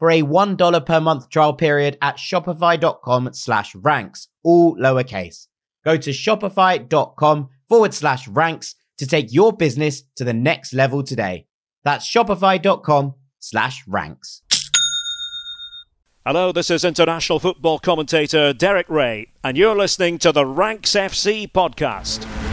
for a $1 per month trial period at shopify.com slash ranks, all lowercase. Go to shopify.com forward slash ranks to take your business to the next level today. That's shopify.com slash ranks. Hello, this is international football commentator Derek Rae, and you're listening to the Ranks FC podcast.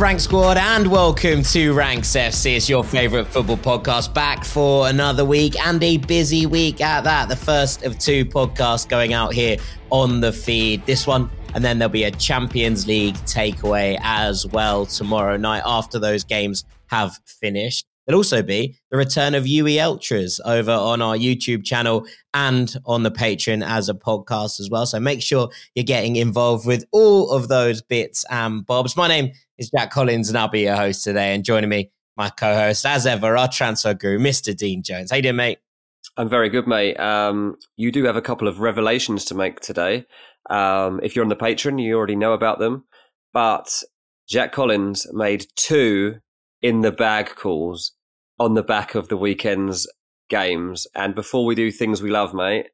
Rank Squad, and welcome to Ranks FC. It's your favorite football podcast back for another week and a busy week at that. The first of two podcasts going out here on the feed. This one, and then there'll be a Champions League takeaway as well tomorrow night after those games have finished. There'll also be the return of UE Ultras over on our YouTube channel and on the Patreon as a podcast as well. So make sure you're getting involved with all of those bits and bobs. My name is Jack Collins, and I'll be your host today. And joining me, my co-host, as ever, our transfer guru, Mr. Dean Jones. How you doing, mate? I'm very good, mate. Um, you do have a couple of revelations to make today. Um, if you're on the Patreon, you already know about them. But Jack Collins made two in the bag calls on the back of the weekend's games. And before we do things we love, mate,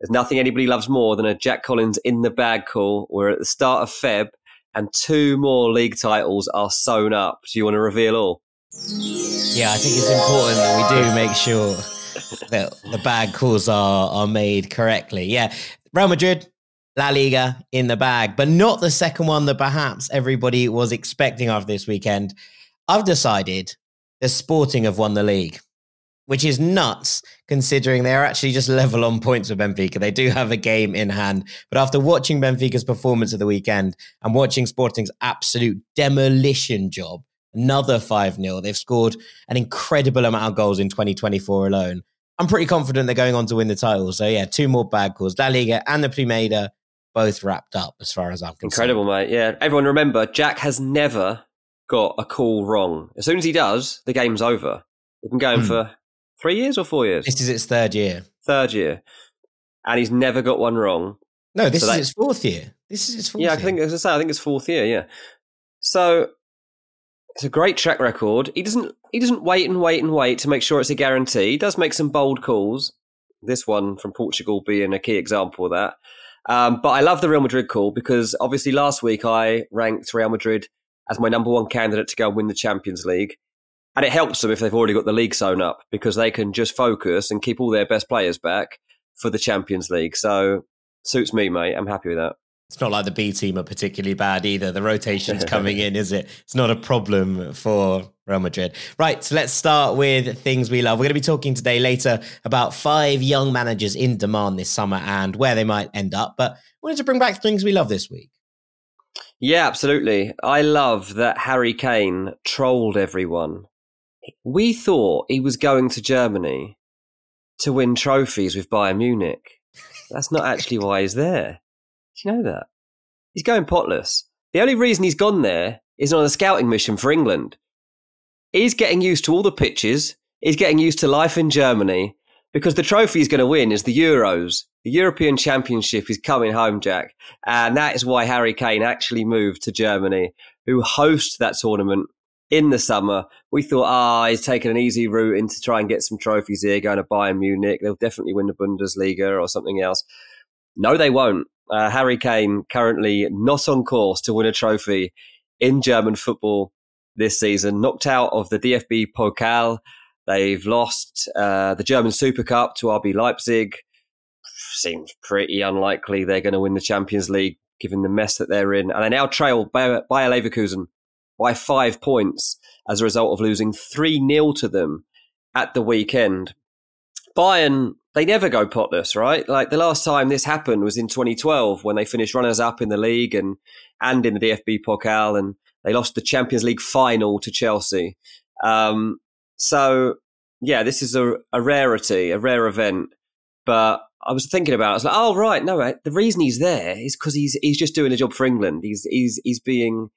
there's nothing anybody loves more than a Jack Collins in the bag call. We're at the start of Feb and two more league titles are sewn up. Do you want to reveal all? Yeah, I think it's important that we do make sure that the bag calls are are made correctly. Yeah, Real Madrid, La Liga in the bag, but not the second one that perhaps everybody was expecting after this weekend. I've decided the Sporting have won the league which is nuts considering they are actually just level on points with Benfica. They do have a game in hand. But after watching Benfica's performance of the weekend and watching Sporting's absolute demolition job, another 5 0, they've scored an incredible amount of goals in 2024 alone. I'm pretty confident they're going on to win the title. So, yeah, two more bad calls. La Liga and the Primera both wrapped up as far as I'm concerned. Incredible, mate. Yeah. Everyone remember, Jack has never got a call wrong. As soon as he does, the game's over. He's been going hmm. for Three years or four years? This is its third year. Third year. And he's never got one wrong. No, this so is that, its fourth year. This is its fourth yeah, year. I think, as I say, I think it's fourth year, yeah. So it's a great track record. He doesn't he doesn't wait and wait and wait to make sure it's a guarantee. He does make some bold calls. This one from Portugal being a key example of that. Um, but I love the Real Madrid call because obviously last week I ranked Real Madrid as my number one candidate to go and win the Champions League. And it helps them if they've already got the league sewn up because they can just focus and keep all their best players back for the Champions League. So suits me, mate. I'm happy with that. It's not like the B team are particularly bad either. The rotation's coming in, is it? It's not a problem for Real Madrid. Right, so let's start with things we love. We're going to be talking today later about five young managers in demand this summer and where they might end up. But I wanted to bring back things we love this week. Yeah, absolutely. I love that Harry Kane trolled everyone we thought he was going to Germany to win trophies with Bayern Munich. That's not actually why he's there. Do you know that? He's going potless. The only reason he's gone there is on a scouting mission for England. He's getting used to all the pitches. He's getting used to life in Germany because the trophy he's going to win is the Euros. The European Championship is coming home, Jack. And that is why Harry Kane actually moved to Germany, who host that tournament in the summer. We thought, ah, he's taken an easy route in to try and get some trophies here, going to Bayern Munich. They'll definitely win the Bundesliga or something else. No, they won't. Uh, Harry Kane currently not on course to win a trophy in German football this season. Knocked out of the DFB Pokal. They've lost uh, the German Super Cup to RB Leipzig. Seems pretty unlikely they're going to win the Champions League given the mess that they're in. And they now trail Bayer Leverkusen by five points as a result of losing 3 0 to them at the weekend. Bayern, they never go potless, right? Like the last time this happened was in 2012 when they finished runners up in the league and, and in the DFB Pokal and they lost the Champions League final to Chelsea. Um, so, yeah, this is a, a rarity, a rare event. But I was thinking about it. I was like, oh, right. No, the reason he's there is because he's, he's just doing a job for England. He's, he's, he's being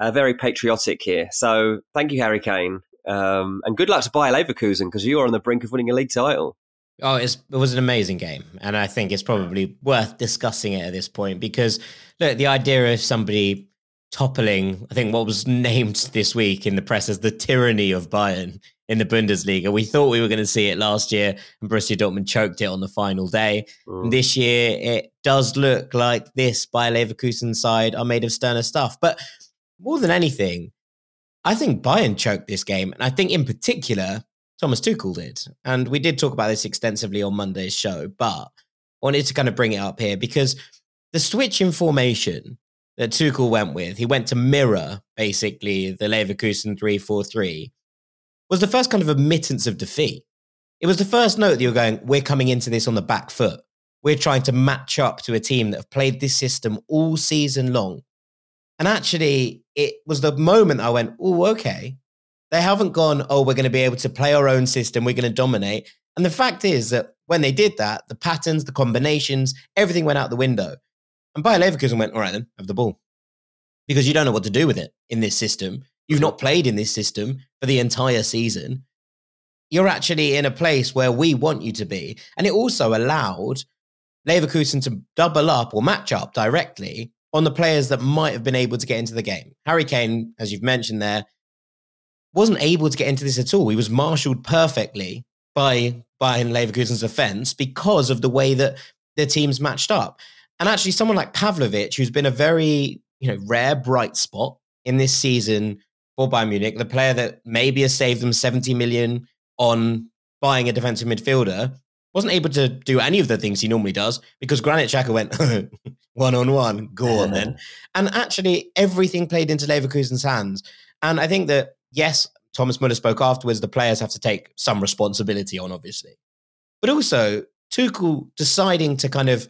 uh, very patriotic here. So thank you, Harry Kane. Um, and good luck to Bayer Leverkusen because you're on the brink of winning a league title. Oh, it was an amazing game. And I think it's probably worth discussing it at this point because, look, the idea of somebody toppling, I think what was named this week in the press as the tyranny of Bayern in the Bundesliga. We thought we were going to see it last year, and Borussia Dortmund choked it on the final day. Mm. This year, it does look like this Bayer Leverkusen side are made of sterner stuff. But more than anything, I think Bayern choked this game. And I think in particular, Thomas Tuchel did. And we did talk about this extensively on Monday's show, but wanted to kind of bring it up here because the switch in formation that Tuchel went with, he went to mirror basically the Leverkusen 3 4 3, was the first kind of admittance of defeat. It was the first note that you were going, we're coming into this on the back foot. We're trying to match up to a team that have played this system all season long. And actually, it was the moment I went, oh, okay. They haven't gone, oh, we're going to be able to play our own system. We're going to dominate. And the fact is that when they did that, the patterns, the combinations, everything went out the window. And Bayer Leverkusen went, all right, then, have the ball. Because you don't know what to do with it in this system. You've not played in this system for the entire season. You're actually in a place where we want you to be. And it also allowed Leverkusen to double up or match up directly on the players that might have been able to get into the game. Harry Kane, as you've mentioned there, wasn't able to get into this at all. He was marshaled perfectly by Bayern Leverkusen's offense because of the way that the teams matched up. And actually, someone like Pavlovic, who's been a very you know rare bright spot in this season for Bayern Munich, the player that maybe has saved them 70 million on buying a defensive midfielder, wasn't able to do any of the things he normally does because Granit Xhaka went one on one, go on then. And actually, everything played into Leverkusen's hands. And I think that, yes, Thomas Muller spoke afterwards, the players have to take some responsibility on, obviously. But also, Tuchel deciding to kind of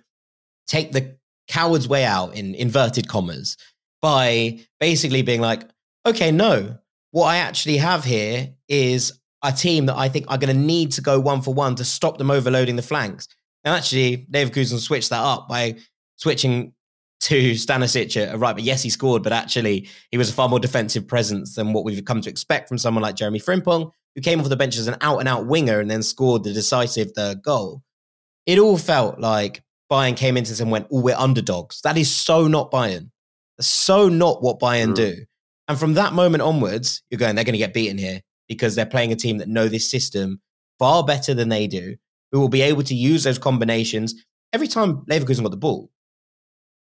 take the coward's way out in inverted commas by basically being like, okay, no, what I actually have here is a team that I think are going to need to go one for one to stop them overloading the flanks. And actually, Leverkusen switched that up by switching to Stanisic at right. But yes, he scored, but actually, he was a far more defensive presence than what we've come to expect from someone like Jeremy Frimpong, who came off the bench as an out and out winger and then scored the decisive third goal. It all felt like Bayern came into this and went, oh, we're underdogs. That is so not Bayern. That's so not what Bayern mm. do. And from that moment onwards, you're going, they're going to get beaten here because they're playing a team that know this system far better than they do, who will be able to use those combinations every time Leverkusen got the ball.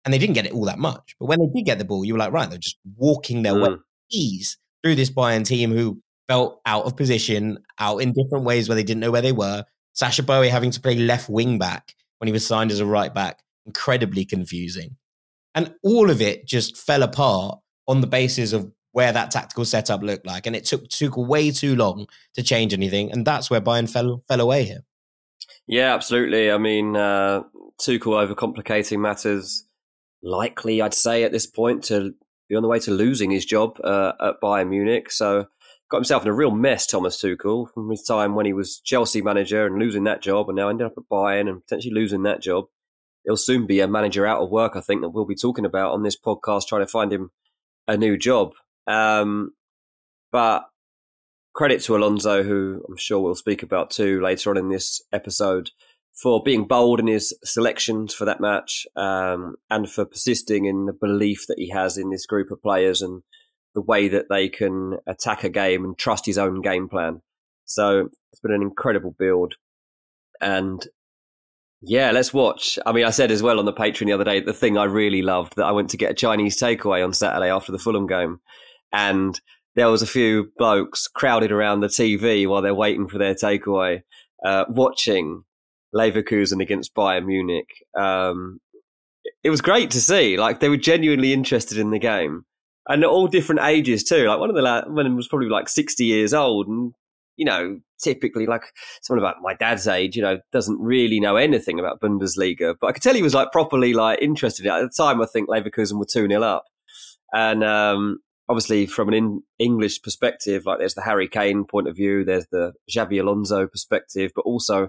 And they didn't get it all that much. But when they did get the ball, you were like, right, they're just walking their mm. way ease through this Bayern team who felt out of position, out in different ways where they didn't know where they were. Sacha Boey having to play left wing back when he was signed as a right back, incredibly confusing. And all of it just fell apart on the basis of where that tactical setup looked like. And it took Tuchel way too long to change anything. And that's where Bayern fell, fell away here. Yeah, absolutely. I mean, uh, Tuchel overcomplicating matters, likely, I'd say, at this point, to be on the way to losing his job uh, at Bayern Munich. So, got himself in a real mess, Thomas Tuchel, from his time when he was Chelsea manager and losing that job, and now ended up at Bayern and potentially losing that job. He'll soon be a manager out of work. I think that we'll be talking about on this podcast, trying to find him a new job. Um, but credit to Alonso, who I'm sure we'll speak about too later on in this episode, for being bold in his selections for that match um, and for persisting in the belief that he has in this group of players and the way that they can attack a game and trust his own game plan. So it's been an incredible build. And yeah, let's watch. I mean, I said as well on the Patreon the other day, the thing I really loved that I went to get a Chinese takeaway on Saturday after the Fulham game. And there was a few blokes crowded around the TV while they're waiting for their takeaway, uh, watching Leverkusen against Bayern Munich. Um, it was great to see. Like they were genuinely interested in the game, and all different ages too. Like one of the la- one was probably like sixty years old, and you know, typically like someone about my dad's age, you know, doesn't really know anything about Bundesliga. But I could tell he was like properly like interested. At the time, I think Leverkusen were two 0 up, and um, obviously from an in- English perspective, like there's the Harry Kane point of view, there's the Xabi Alonso perspective, but also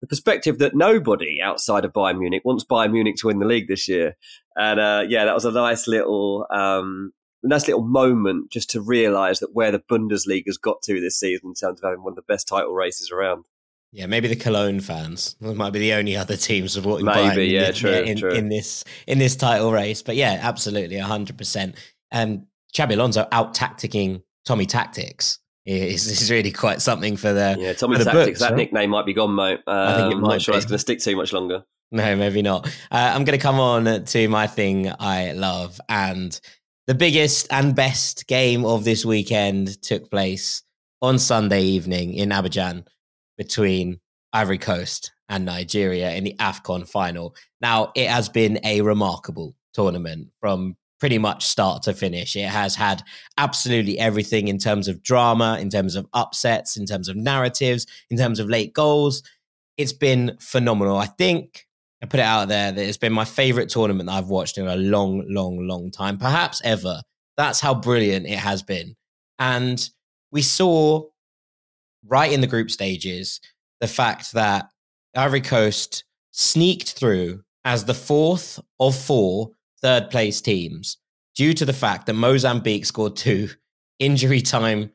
the perspective that nobody outside of Bayern Munich wants Bayern Munich to win the league this year. And uh, yeah, that was a nice little, um, nice little moment just to realise that where the Bundesliga's got to this season in terms of having one of the best title races around. Yeah, maybe the Cologne fans Those might be the only other team supporting maybe, Bayern yeah, in, true, in, true. in this in this title race. But yeah, absolutely, hundred percent. Um, Xabi Alonso out tacticking Tommy Tactics is, is really quite something for the Yeah, Tommy the Tactics, books, that right? nickname might be gone, mate. Um, I think it I'm might not sure be. it's going to stick too much longer. No, maybe not. Uh, I'm going to come on to my thing I love. And the biggest and best game of this weekend took place on Sunday evening in Abidjan between Ivory Coast and Nigeria in the AFCON final. Now, it has been a remarkable tournament from pretty much start to finish. It has had absolutely everything in terms of drama, in terms of upsets, in terms of narratives, in terms of late goals. It's been phenomenal. I think I put it out there that it's been my favorite tournament that I've watched in a long, long, long time, perhaps ever. That's how brilliant it has been. And we saw right in the group stages the fact that Ivory Coast sneaked through as the fourth of four third place teams due to the fact that Mozambique scored two injury time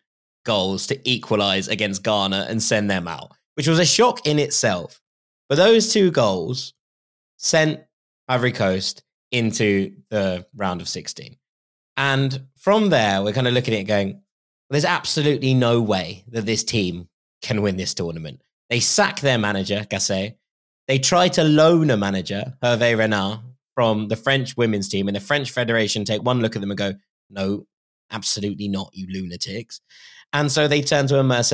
goals to equalize against Ghana and send them out, which was a shock in itself. But those two goals sent Ivory Coast into the round of 16. And from there, we're kind of looking at it going, there's absolutely no way that this team can win this tournament. They sack their manager, Gasset. They try to loan a manager, Hervé Renard, from the French women's team, and the French Federation take one look at them and go, no, absolutely not, you lunatics. And so they turn to Emerse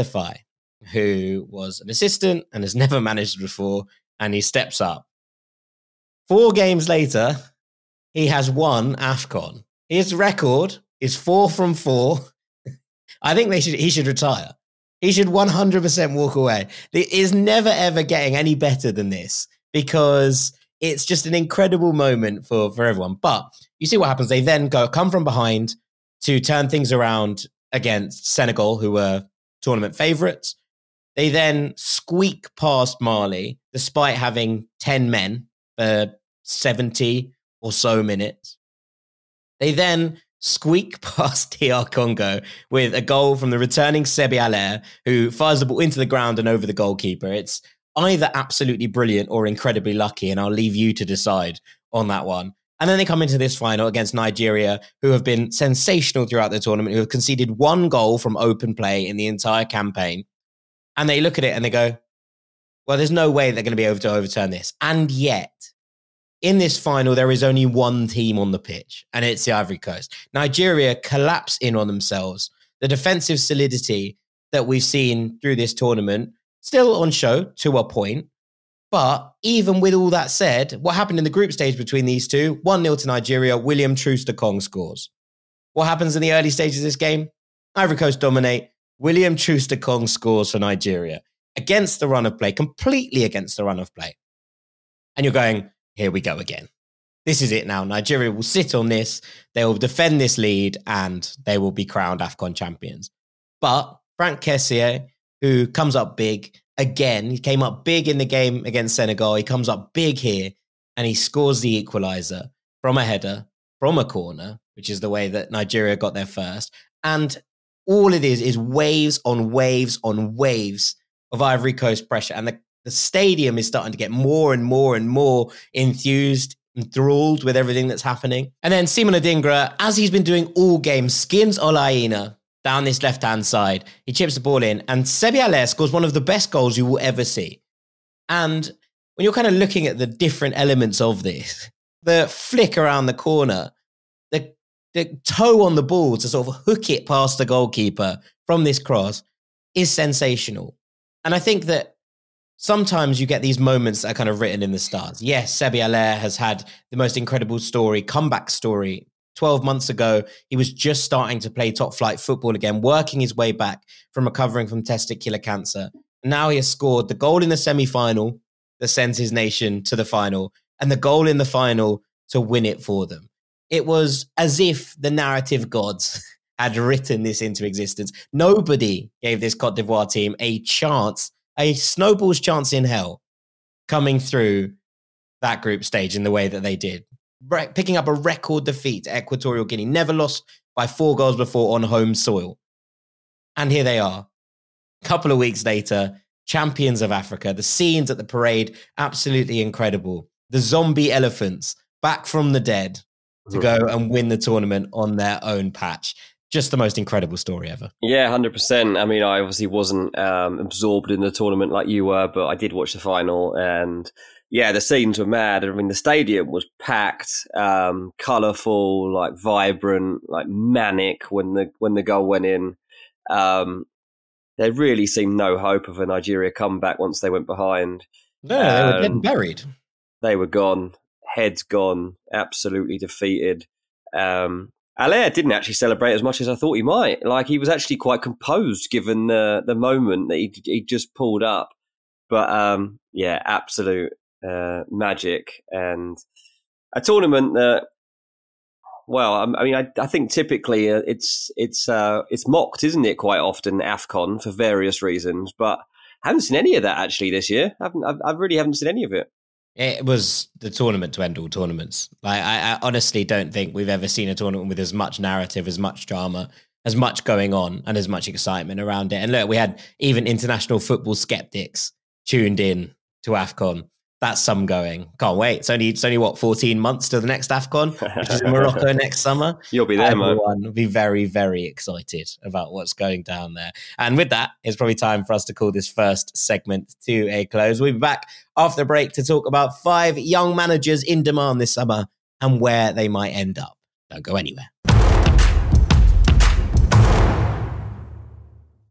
who was an assistant and has never managed before, and he steps up. Four games later, he has won AFCON. His record is four from four. I think they should he should retire. He should 100% walk away. It is never ever getting any better than this because it's just an incredible moment for for everyone. But you see what happens. They then go come from behind to turn things around against Senegal, who were tournament favorites. They then squeak past Mali despite having 10 men for 70 or so minutes. They then squeak past DR Congo with a goal from the returning Sebi Haller, who fires the ball into the ground and over the goalkeeper. It's either absolutely brilliant or incredibly lucky, and I'll leave you to decide on that one. And then they come into this final against Nigeria, who have been sensational throughout the tournament, who have conceded one goal from open play in the entire campaign. And they look at it and they go, well, there's no way they're going to be able to overturn this. And yet, in this final, there is only one team on the pitch, and it's the Ivory Coast. Nigeria collapse in on themselves. The defensive solidity that we've seen through this tournament still on show to a point. But even with all that said, what happened in the group stage between these two? 1 0 to Nigeria, William Troost-Ekong scores. What happens in the early stages of this game? Ivory Coast dominate. William Troost-Ekong scores for Nigeria against the run of play, completely against the run of play. And you're going, here we go again. This is it now. Nigeria will sit on this. They will defend this lead and they will be crowned AFCON champions. But Franck Kessié, who comes up big again, he came up big in the game against Senegal. He comes up big here and he scores the equalizer from a header, from a corner, which is the way that Nigeria got there first. And all it is is waves on waves on waves of Ivory Coast pressure. And the, the stadium is starting to get more and more and more enthused, enthralled with everything that's happening. And then Simon Adingra, as he's been doing all games, skins Ola Aina down this left hand side. He chips the ball in, and Sebi scores one of the best goals you will ever see. And when you're kind of looking at the different elements of this, the flick around the corner, the the toe on the ball to sort of hook it past the goalkeeper from this cross is sensational. And I think that sometimes you get these moments that are kind of written in the stars. Yes, Sebi Haller has had the most incredible story, comeback story. 12 months ago, he was just starting to play top flight football again, working his way back from recovering from testicular cancer. Now he has scored the goal in the semi final that sends his nation to the final and the goal in the final to win it for them. It was as if the narrative gods had written this into existence. Nobody gave this Cote d'Ivoire team a chance, a snowball's chance in hell coming through that group stage in the way that they did. Re- picking up a record defeat to Equatorial Guinea, never lost by four goals before on home soil. And here they are. A couple of weeks later, champions of Africa. The scenes at the parade, absolutely incredible. The zombie elephants back from the dead to go and win the tournament on their own patch. Just the most incredible story ever. Yeah, hundred percent. I mean, I obviously wasn't um, absorbed in the tournament like you were, but I did watch the final, and yeah, the scenes were mad. I mean, the stadium was packed, um, colorful, like vibrant, like manic when the when the goal went in. Um, there really seemed no hope of a Nigeria comeback once they went behind. No, they were dead buried. They were gone, heads gone, absolutely defeated. Um, Haller didn't actually celebrate as much as I thought he might. Like he was actually quite composed given the the moment that he he just pulled up. But um, yeah, absolute uh, magic and a tournament that. Well, I mean, I, I think typically uh, it's it's uh, it's mocked, isn't it? Quite often, Afcon for various reasons, but I haven't seen any of that actually this year. I, haven't, I, I really haven't seen any of it. It was the tournament to end all tournaments. Like I, I, honestly don't think we've ever seen a tournament with as much narrative, as much drama, as much going on, and as much excitement around it. And look, we had even international football skeptics tuned in to AFCON that's some going. Can't wait. It's only it's only what fourteen months to the next Afcon, which is in Morocco next summer. You'll be there, Everyone will be very very excited about what's going down there. And with that, it's probably time for us to call this first segment to a close. We'll be back after the break to talk about five young managers in demand this summer and where they might end up. Don't go anywhere.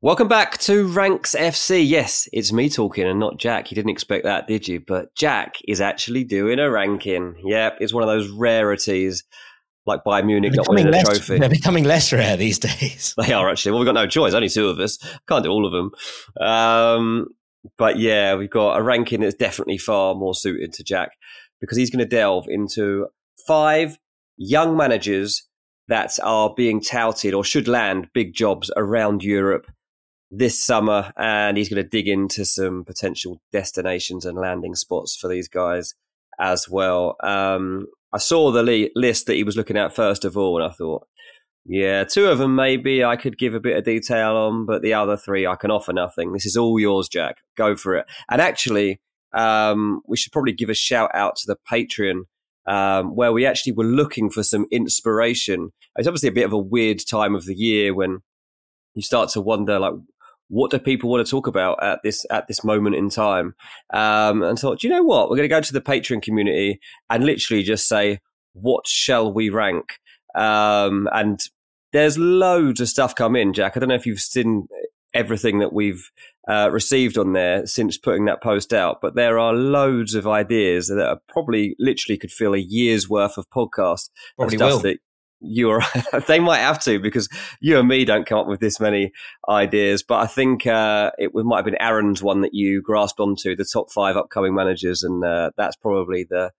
Welcome back to Ranks FC. Yes, it's me talking and not Jack. You didn't expect that, did you? But Jack is actually doing a ranking. Yep, it's one of those rarities like Bayern Munich not winning less, a trophy. They're becoming less rare these days. They are actually. Well, we've got no choice. Only two of us. Can't do all of them. Um, but yeah, we've got a ranking that's definitely far more suited to Jack because he's going to delve into five young managers that are being touted or should land big jobs around Europe this summer, and he's going to dig into some potential destinations and landing spots for these guys as well. Um, I saw the li- list that he was looking at first of all, and I thought, yeah, two of them maybe I could give a bit of detail on, but the other three I can offer nothing. This is all yours, Jack. Go for it. And actually, um, we should probably give a shout out to the Patreon. Um, where we actually were looking for some inspiration. It's obviously a bit of a weird time of the year when you start to wonder, like, what do people want to talk about at this at this moment in time? Um, and thought, do you know what? We're going to go to the Patreon community and literally just say, what shall we rank? Um, and there's loads of stuff come in, Jack. I don't know if you've seen everything that we've uh, received on there since putting that post out, but there are loads of ideas that are probably literally could fill a year's worth of podcast probably stuff will. that you or they might have to because you and me don't come up with this many ideas. But I think uh, it might have been Aaron's one that you grasped onto the top five upcoming managers, and uh, that's probably the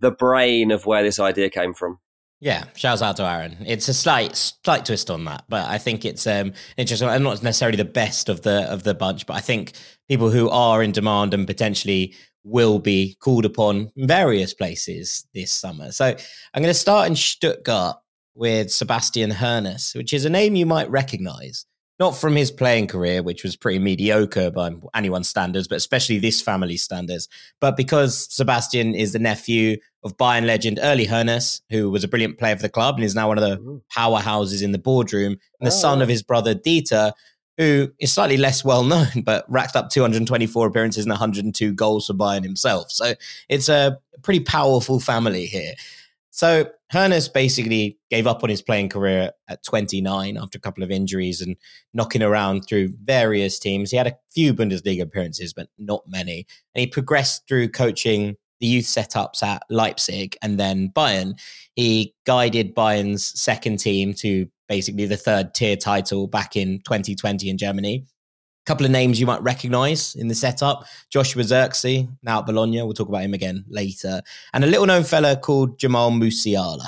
the brain of where this idea came from. Yeah, shouts out to Aaron. It's a slight slight twist on that, but I think it's um interesting. I'm not necessarily the best of the of the bunch, but I think people who are in demand and potentially will be called upon in various places this summer. So I'm going to start in Stuttgart with Sebastian Hoeneß, which is a name you might recognize not from his playing career, which was pretty mediocre by anyone's standards, but especially this family's standards, but because Sebastian is the nephew of Bayern legend Uli Hoeneß, who was a brilliant player for the club and is now one of the mm. powerhouses in the boardroom, and the oh. son of his brother Dieter, who is slightly less well known, but racked up 224 appearances and 102 goals for Bayern himself. So it's a pretty powerful family here. So Hoeneß basically gave up on his playing career at 29 after a couple of injuries and knocking around through various teams. He had a few Bundesliga appearances, but not many. And he progressed through coaching the youth setups at Leipzig and then Bayern. He guided Bayern's second team to basically the third tier title back in 2020 in Germany A couple of names you might recognize in the setup Joshua Zirkzee, now at Bologna. We'll talk about him again later. And a little known fella called Jamal Musiala.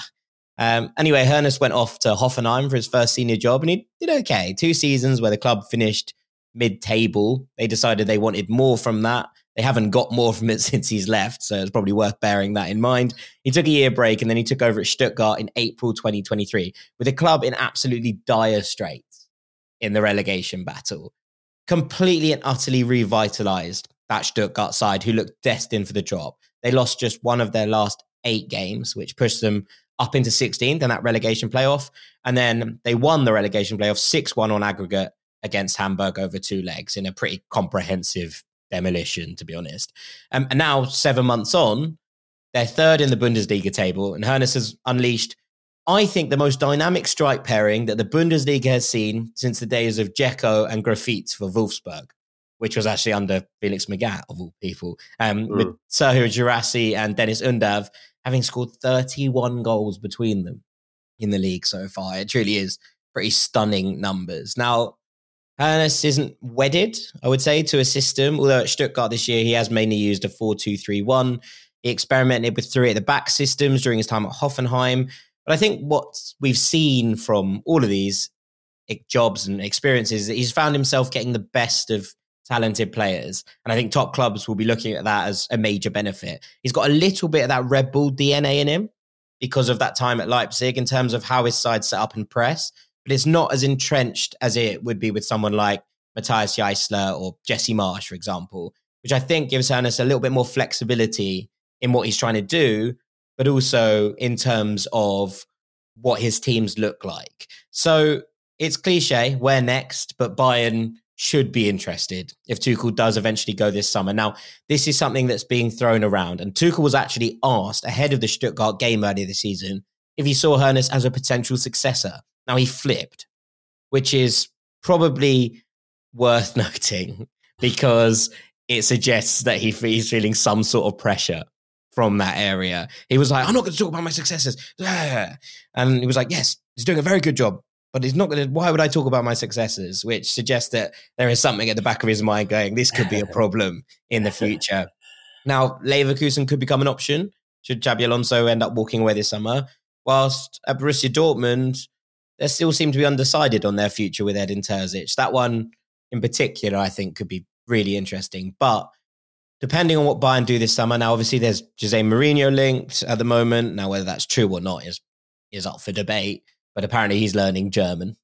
Um, anyway, Hoeneß went off to Hoffenheim for his first senior job and he did okay. Two seasons where the club finished mid table. They decided they wanted more from that. They haven't got more from it since he's left, so it's probably worth bearing that in mind. He took a year break and then he took over at Stuttgart in April 2023 with the club in absolutely dire straits in the relegation battle completely and utterly revitalized that Stuttgart side who looked destined for the drop. They lost just one of their last eight games, which pushed them up into 16th in that relegation playoff. And then they won the relegation playoff 6 1 on aggregate against Hamburg over two legs in a pretty comprehensive demolition, to be honest. Um, and now, seven months on, they're third in the Bundesliga table, and Hoeneß has unleashed I think the most dynamic strike pairing that the Bundesliga has seen since the days of Dzeko and Grafite for Wolfsburg, which was actually under Felix Magath, of all people, um, mm. with Serhou Guirassy and Deniz Undav having scored 31 goals between them in the league so far. It truly is pretty stunning numbers. Now, Hoeneß isn't wedded, I would say, to a system, although at Stuttgart this year he has mainly used a 4 2 3 1. He experimented with three at the back systems during his time at Hoffenheim. But I think what we've seen from all of these eh, jobs and experiences is that he's found himself getting the best of talented players. And I think top clubs will be looking at that as a major benefit. He's got a little bit of that Red Bull DNA in him because of that time at Leipzig in terms of how his side set up and press. But it's not as entrenched as it would be with someone like Matthias Jaissle or Jesse Marsch, for example, which I think gives Hoeneß a little bit more flexibility in what he's trying to do but also in terms of what his teams look like. So it's cliche, where next, but Bayern should be interested if Tuchel does eventually go this summer. Now, this is something that's being thrown around, and Tuchel was actually asked ahead of the Stuttgart game earlier this season if he saw Hoeneß as a potential successor. Now, he flipped, which is probably worth noting because it suggests that he, he's feeling some sort of pressure from that area. He was like, I'm not going to talk about my successes. And he was like, yes, he's doing a very good job, but he's not going to, why would I talk about my successes? Which suggests that there is something at the back of his mind going, this could be a problem in the future. Now, Leverkusen could become an option should Xabi Alonso end up walking away this summer. Whilst at Borussia Dortmund, they still seem to be undecided on their future with Edin Terzic. That one in particular, I think, could be really interesting. But depending on what Bayern do this summer. Now, obviously, there's Jose Mourinho linked at the moment. Now, whether that's true or not is is up for debate. But apparently, he's learning German.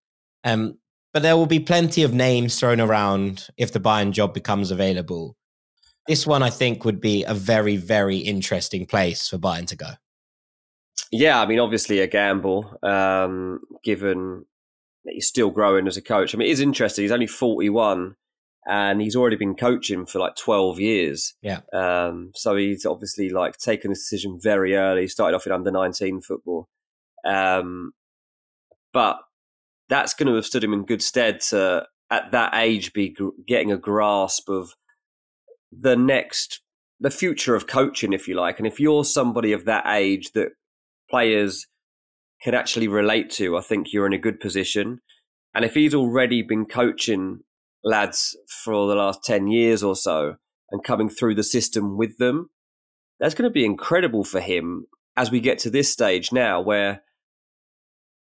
Um, but there will be plenty of names thrown around if the Bayern job becomes available. This one, I think, would be a very, very interesting place for Bayern to go. Yeah, I mean, obviously a gamble, um, given that he's still growing as a coach. I mean, it is interesting. He's only 41 and he's already been coaching for like 12 years. Yeah. Um, so he's obviously like taken a decision very early. He started off in under 19 football. Um, but that's going to have stood him in good stead to, at that age, be gr- getting a grasp of the next, the future of coaching, if you like. And if you're somebody of that age that players can actually relate to, I think you're in a good position. And if he's already been coaching lads for the last 10 years or so and coming through the system with them, that's going to be incredible for him as we get to this stage now where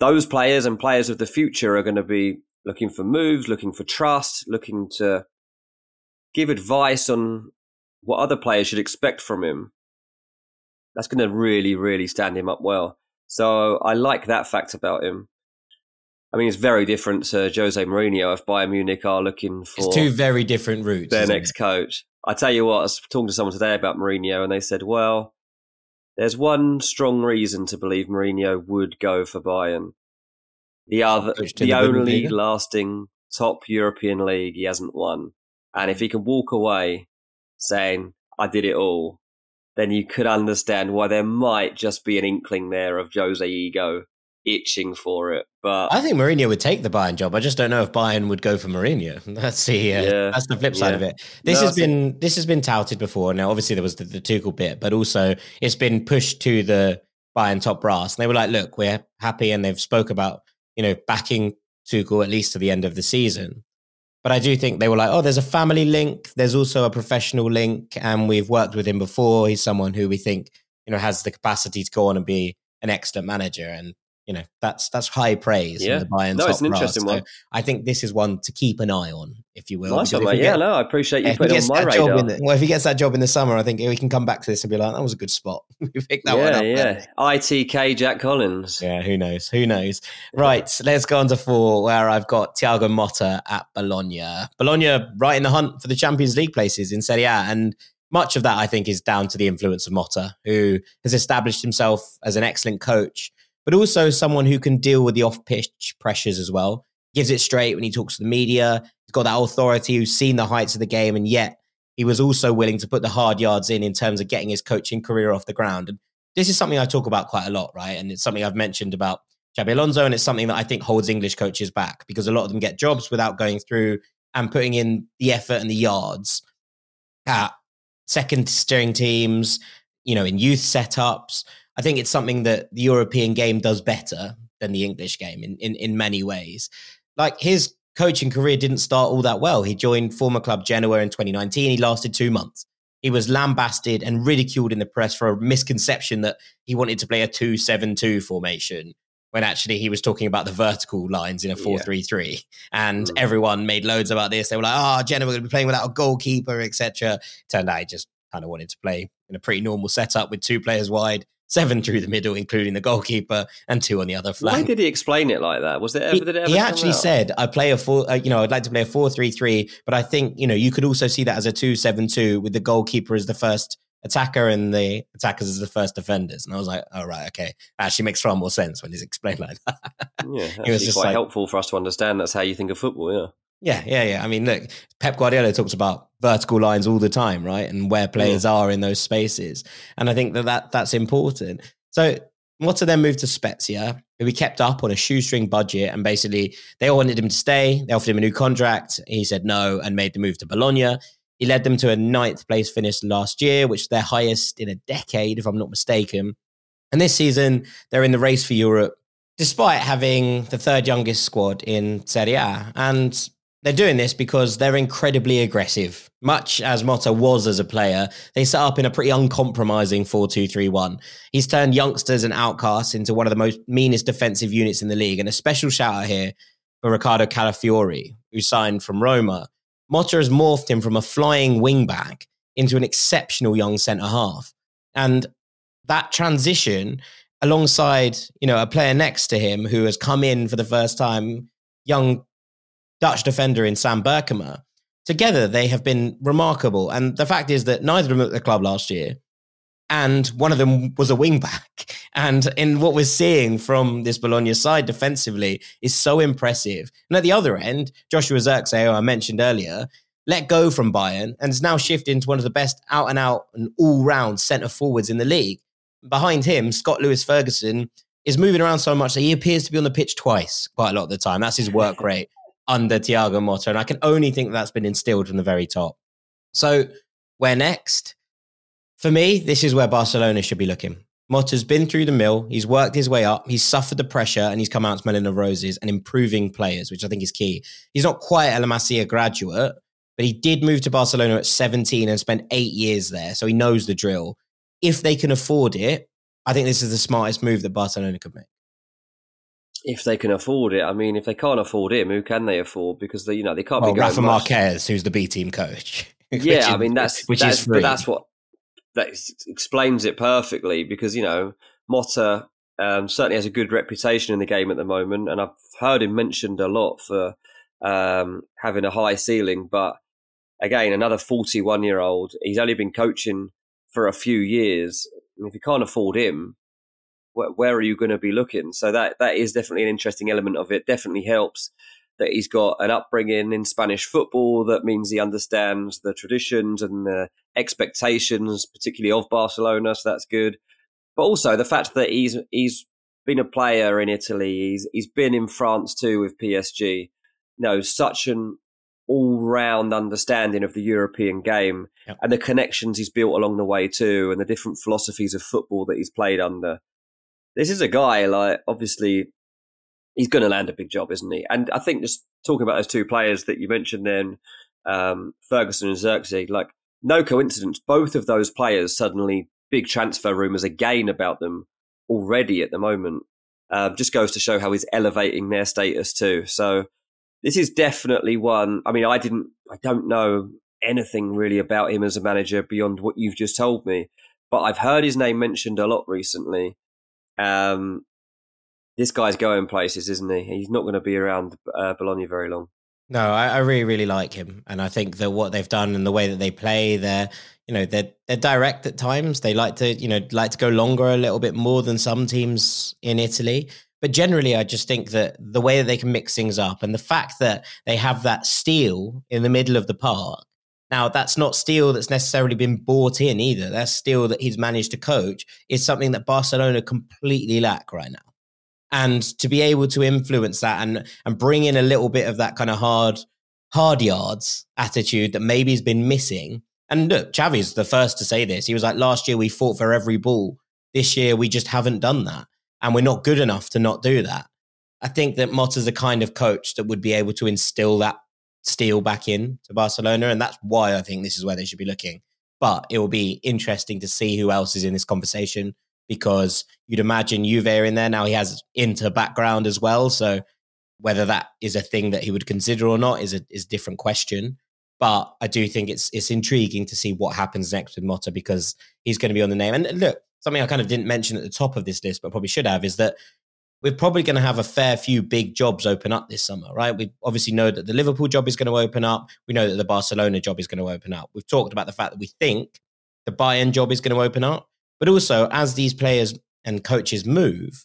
those players and players of the future are going to be looking for moves, looking for trust, looking to give advice on what other players should expect from him. That's going to really, really stand him up well. So I like that fact about him. I mean, it's very different to Jose Mourinho if Bayern Munich are looking for it's two very different routes. their next it? coach. I tell you what, I was talking to someone today about Mourinho, and they said, well, there's one strong reason to believe Mourinho would go for Bayern. The other, the, the only lasting top European league he hasn't won. And if he can walk away saying, I did it all, then you could understand why there might just be an inkling there of Jose ego itching for it. But I think Mourinho would take the Bayern job. I just don't know if Bayern would go for Mourinho. That's the uh, yeah, that's the flip side yeah. of it. This no, has been think... this has been touted before. Now, obviously, there was the, the Tuchel bit, but also it's been pushed to the Bayern top brass, and they were like, "Look, we're happy," and they've spoke about you know backing Tuchel at least to the end of the season. But I do think they were like, "Oh, there's a family link. There's also a professional link, and we've worked with him before. He's someone who we think you know has the capacity to go on and be an excellent manager." And you know that's that's high praise yeah. from the Bayern. No, it's an interesting one. I think this is one to keep an eye on, if you will. Nice one, mate. Yeah, no, I appreciate you yeah, putting on my radar. The, well, if he gets that job in the summer, I think we can come back to this and be like, that was a good spot. we picked that yeah, one up. Yeah, yeah. ITK Jack Collins. Yeah, who knows? Who knows? Right, let's go on to four, where I've got Thiago Motta at Bologna. Bologna right in the hunt for the Champions League places in Serie A, and much of that I think is down to the influence of Motta, who has established himself as an excellent coach but also someone who can deal with the off pitch pressures as well. Gives it straight when he talks to the media. He's got that authority who's seen the heights of the game, and yet he was also willing to put the hard yards in in terms of getting his coaching career off the ground. And this is something I talk about quite a lot, right? And it's something I've mentioned about Xabi Alonso, and it's something that I think holds English coaches back because a lot of them get jobs without going through and putting in the effort and the yards at second steering teams, you know, in youth setups. I think it's something that the European game does better than the English game in, in, in many ways. Like his coaching career didn't start all that well. He joined former club Genoa in 2019. He lasted two months. He was lambasted and ridiculed in the press for a misconception that he wanted to play a 2 7 2 formation when actually he was talking about the vertical lines in a 4 3 3. And mm. everyone made loads about this. They were like, oh, Genoa going to be playing without a goalkeeper, etc. Turned out he just kind of wanted to play in a pretty normal setup with two players wide seven through the middle, including the goalkeeper, and two on the other flank. Why did he explain it like that? Was it ever? He, did it ever he actually said, "I play a four. Uh, you know, I'd like to play a four-three-three, but I think you know you could also see that as a two-seven-two with the goalkeeper as the first attacker and the attackers as the first defenders." And I was like, "Oh right, okay." Actually, makes far more sense when he's explained like that. yeah, it was just quite like, helpful for us to understand. That's how you think of football. Yeah. Yeah, yeah, yeah. I mean, look, Pep Guardiola talks about vertical lines all the time, right? And where players yeah. are in those spaces. And I think that, that that's important. So Motta then moved to Spezia, who he kept up on a shoestring budget. And basically, they all wanted him to stay. They offered him a new contract. He said no and made the move to Bologna. He led them to a ninth place finish last year, which is their highest in a decade, if I'm not mistaken. And this season, they're in the race for Europe, despite having the third youngest squad in Serie A. And they're doing this because they're incredibly aggressive. Much as Motta was as a player, they set up in a pretty uncompromising 4 2 3 1. He's turned youngsters and outcasts into one of the most meanest defensive units in the league. And a special shout out here for Riccardo Calafiori, who signed from Roma. Motta has morphed him from a flying wingback into an exceptional young centre half. And that transition alongside, you know, a player next to him who has come in for the first time, young Dutch defender in Sam Beukema. Together, they have been remarkable. And the fact is that neither of them at the club last year, and one of them was a wing back. And in what we're seeing from this Bologna side defensively is so impressive. And at the other end, Joshua Zirkzee, who I mentioned earlier, let go from Bayern and is now shifted into one of the best out and out and all round centre forwards in the league. Behind him, Scot Lewis Ferguson is moving around so much that he appears to be on the pitch twice quite a lot of the time. That's his work rate under Thiago Motta. And I can only think that's been instilled from the very top. So, where next? For me, this is where Barcelona should be looking. Motta's been through the mill. He's worked his way up. He's suffered the pressure and he's come out smelling of roses and improving players, which I think is key. He's not quite a La Masia graduate, but he did move to Barcelona at 17 and spent eight years there. So he knows the drill. If they can afford it, I think this is the smartest move that Barcelona could make. If they can afford it. I mean, if they can't afford him, who can they afford? Because they, you know, they can't well, be going Rafa much. Marquez, who's the B team coach. yeah, I mean that's which that's, is free. But that's what that explains it perfectly because you know Motta um, certainly has a good reputation in the game at the moment, and I've heard him mentioned a lot for um, having a high ceiling. But again, another forty-one-year-old, he's only been coaching for a few years. And if you can't afford him, where, where are you going to be looking? So that that is definitely an interesting element of it. Definitely helps that he's got an upbringing in Spanish football that means he understands the traditions and the expectations, particularly of Barcelona. So that's good. But also the fact that he's he's been a player in Italy, he's he's been in France too with PSG. You know, such an all round understanding of the European game yep. and the connections he's built along the way too, and the different philosophies of football that he's played under. This is a guy like obviously he's going to land a big job, isn't he? And I think just talking about those two players that you mentioned, then um, Ferguson and Zirkzee, like no coincidence, both of those players suddenly big transfer rumours again about them already at the moment. Um, just goes to show how he's elevating their status too. So this is definitely one. I mean, I didn't, I don't know anything really about him as a manager beyond what you've just told me, but I've heard his name mentioned a lot recently. Um, this guy's going places, isn't he? He's not going to be around uh, Bologna very long. No, I, I, really, really like him, and I think that what they've done and the way that they play, they're, you know, they're they're direct at times. They like to, you know, like to go longer a little bit more than some teams in Italy. But generally, I just think that the way that they can mix things up, and the fact that they have that steel in the middle of the park. Now, that's not steel that's necessarily been bought in either. That's steel that he's managed to coach. Is something that Barcelona completely lack right now and to be able to influence that and and bring in a little bit of that kind of hard hard yards attitude that maybe has been missing. And look, Xavi's the first to say this. He was like, last year we fought for every ball. This year we just haven't done that, and we're not good enough to not do that. I think that Motta's the kind of coach that would be able to instill that steel back in to Barcelona, and that's why I think this is where they should be looking. But it will be interesting to see who else is in this conversation because you'd imagine Juve are in there. Now he has Inter background as well. So whether that is a thing that he would consider or not is a is a different question. But I do think it's it's intriguing to see what happens next with Motta because he's going to be on the name. And look, something I kind of didn't mention at the top of this list, but probably should have, is that we're probably going to have a fair few big jobs open up this summer, right? We obviously know that the Liverpool job is going to open up. We know that the Barcelona job is going to open up. We've talked about the fact that we think the Bayern job is going to open up. But also, as these players and coaches move,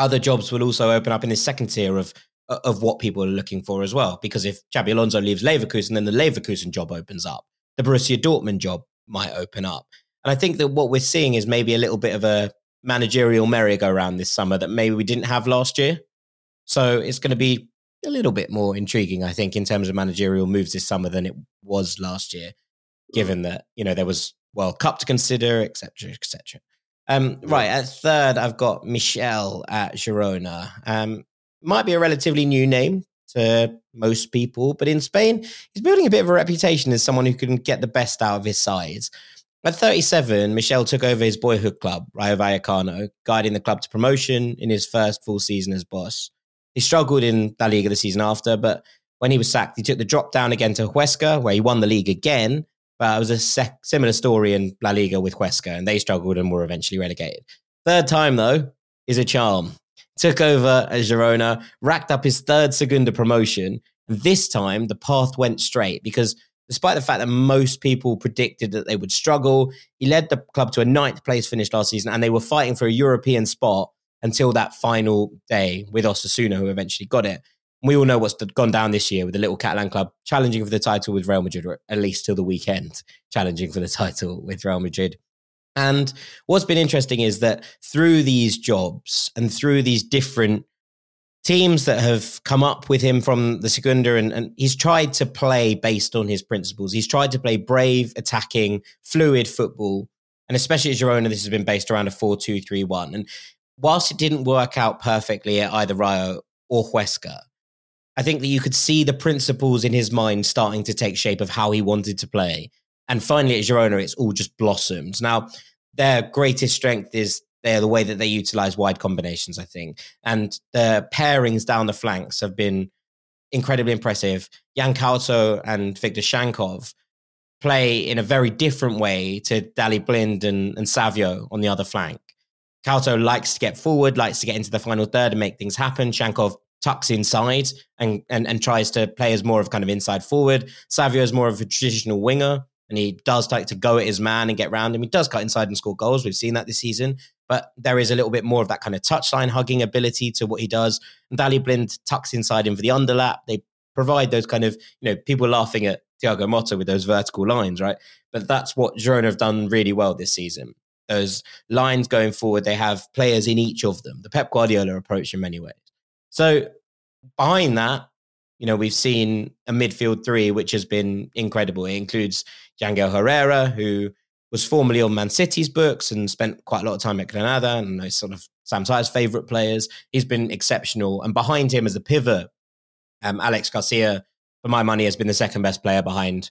other jobs will also open up in the second tier of of what people are looking for as well. Because if Xabi Alonso leaves Leverkusen, then the Leverkusen job opens up. The Borussia Dortmund job might open up. And I think that what we're seeing is maybe a little bit of a managerial merry-go-round this summer that maybe we didn't have last year. So it's going to be a little bit more intriguing, I think, in terms of managerial moves this summer than it was last year, given that, you know, there was World Cup to consider, etc., etc. Um, right at third, I've got Michel at Girona. Um, might be a relatively new name to most people, but in Spain, he's building a bit of a reputation as someone who can get the best out of his sides. At 37, Michel took over his boyhood club, Rayo Vallecano, guiding the club to promotion in his first full season as boss. He struggled in La Liga the season after, but when he was sacked, he took the drop down again to Huesca, where he won the league again but it was a similar story in La Liga with Huesca, and they struggled and were eventually relegated. Third time, though, is a charm. Took over as Girona, racked up his third Segunda promotion. This time, the path went straight because despite the fact that most people predicted that they would struggle, he led the club to a ninth place finish last season, and they were fighting for a European spot until that final day with Osasuna, who eventually got it we all know what's gone down this year with the little Catalan club challenging for the title with Real Madrid, or at least till the weekend, challenging for the title with Real Madrid. And what's been interesting is that through these jobs and through these different teams that have come up with him from the Segunda, and, and he's tried to play based on his principles. He's tried to play brave, attacking, fluid football. And especially at Girona, this has been based around a 4 2 3 1. And whilst it didn't work out perfectly at either Rayo or Huesca, I think that you could see the principles in his mind starting to take shape of how he wanted to play. And finally, at Girona, it's all just blossomed. Now, their greatest strength is They're the way that they utilize wide combinations, I think. And the pairings down the flanks have been incredibly impressive. Yan Couto and Viktor Tsygankov play in a very different way to Daley Blind and, and Savio on the other flank. Kauto likes to get forward, likes to get into the final third and make things happen. Shankov tucks inside and, and, and tries to play as more of kind of inside forward. Savio is more of a traditional winger and he does like to go at his man and get round him. He does cut inside and score goals. We've seen that this season, but there is a little bit more of that kind of touchline hugging ability to what he does. And Daley Blind tucks inside him for the underlap. They provide those kind of, you know, people laughing at Thiago Motta with those vertical lines, right? But that's what Girona have done really well this season. Those lines going forward, they have players in each of them. The Pep Guardiola approach in many ways. So behind that, you know, we've seen a midfield three, which has been incredible. It includes Yangel Herrera, who was formerly on Man City's books and spent quite a lot of time at Granada and those sort of Sam Tighe's favourite players. He's been exceptional. And behind him as a pivot, um, Aleix Garcia, for my money, has been the second best player behind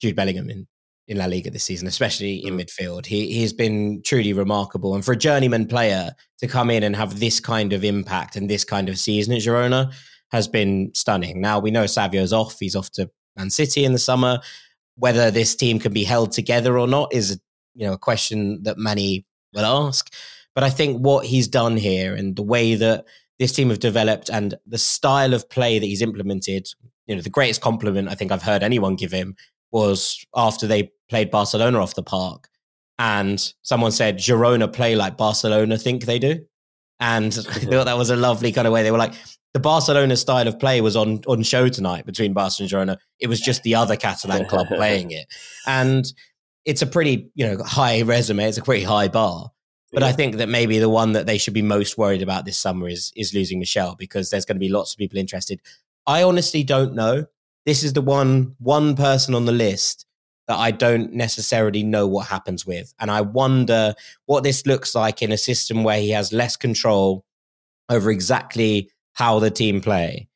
Jude Bellingham in in La Liga this season, especially in mm. midfield. He he's been truly remarkable, and for a journeyman player to come in and have this kind of impact and this kind of season at Girona has been stunning. Now we know Savio's off; he's off to Man City in the summer. Whether this team can be held together or not is you know a question that many will ask. But I think what he's done here and the way that this team have developed and the style of play that he's implemented, you know, the greatest compliment I think I've heard anyone give him was after they played Barcelona off the park. And someone said, Girona play like Barcelona think they do. And I thought that was a lovely kind of way. They were like, the Barcelona style of play was on, on show tonight between Barcelona and Girona. It was just the other Catalan club playing it. And it's a pretty, you know, high resume. It's a pretty high bar. But yeah. I think that maybe the one that they should be most worried about this summer is is losing Michel because there's going to be lots of people interested. I honestly don't know this is the one one person on the list that I don't necessarily know what happens with. And I wonder what this looks like in a system where he has less control over exactly how the team play.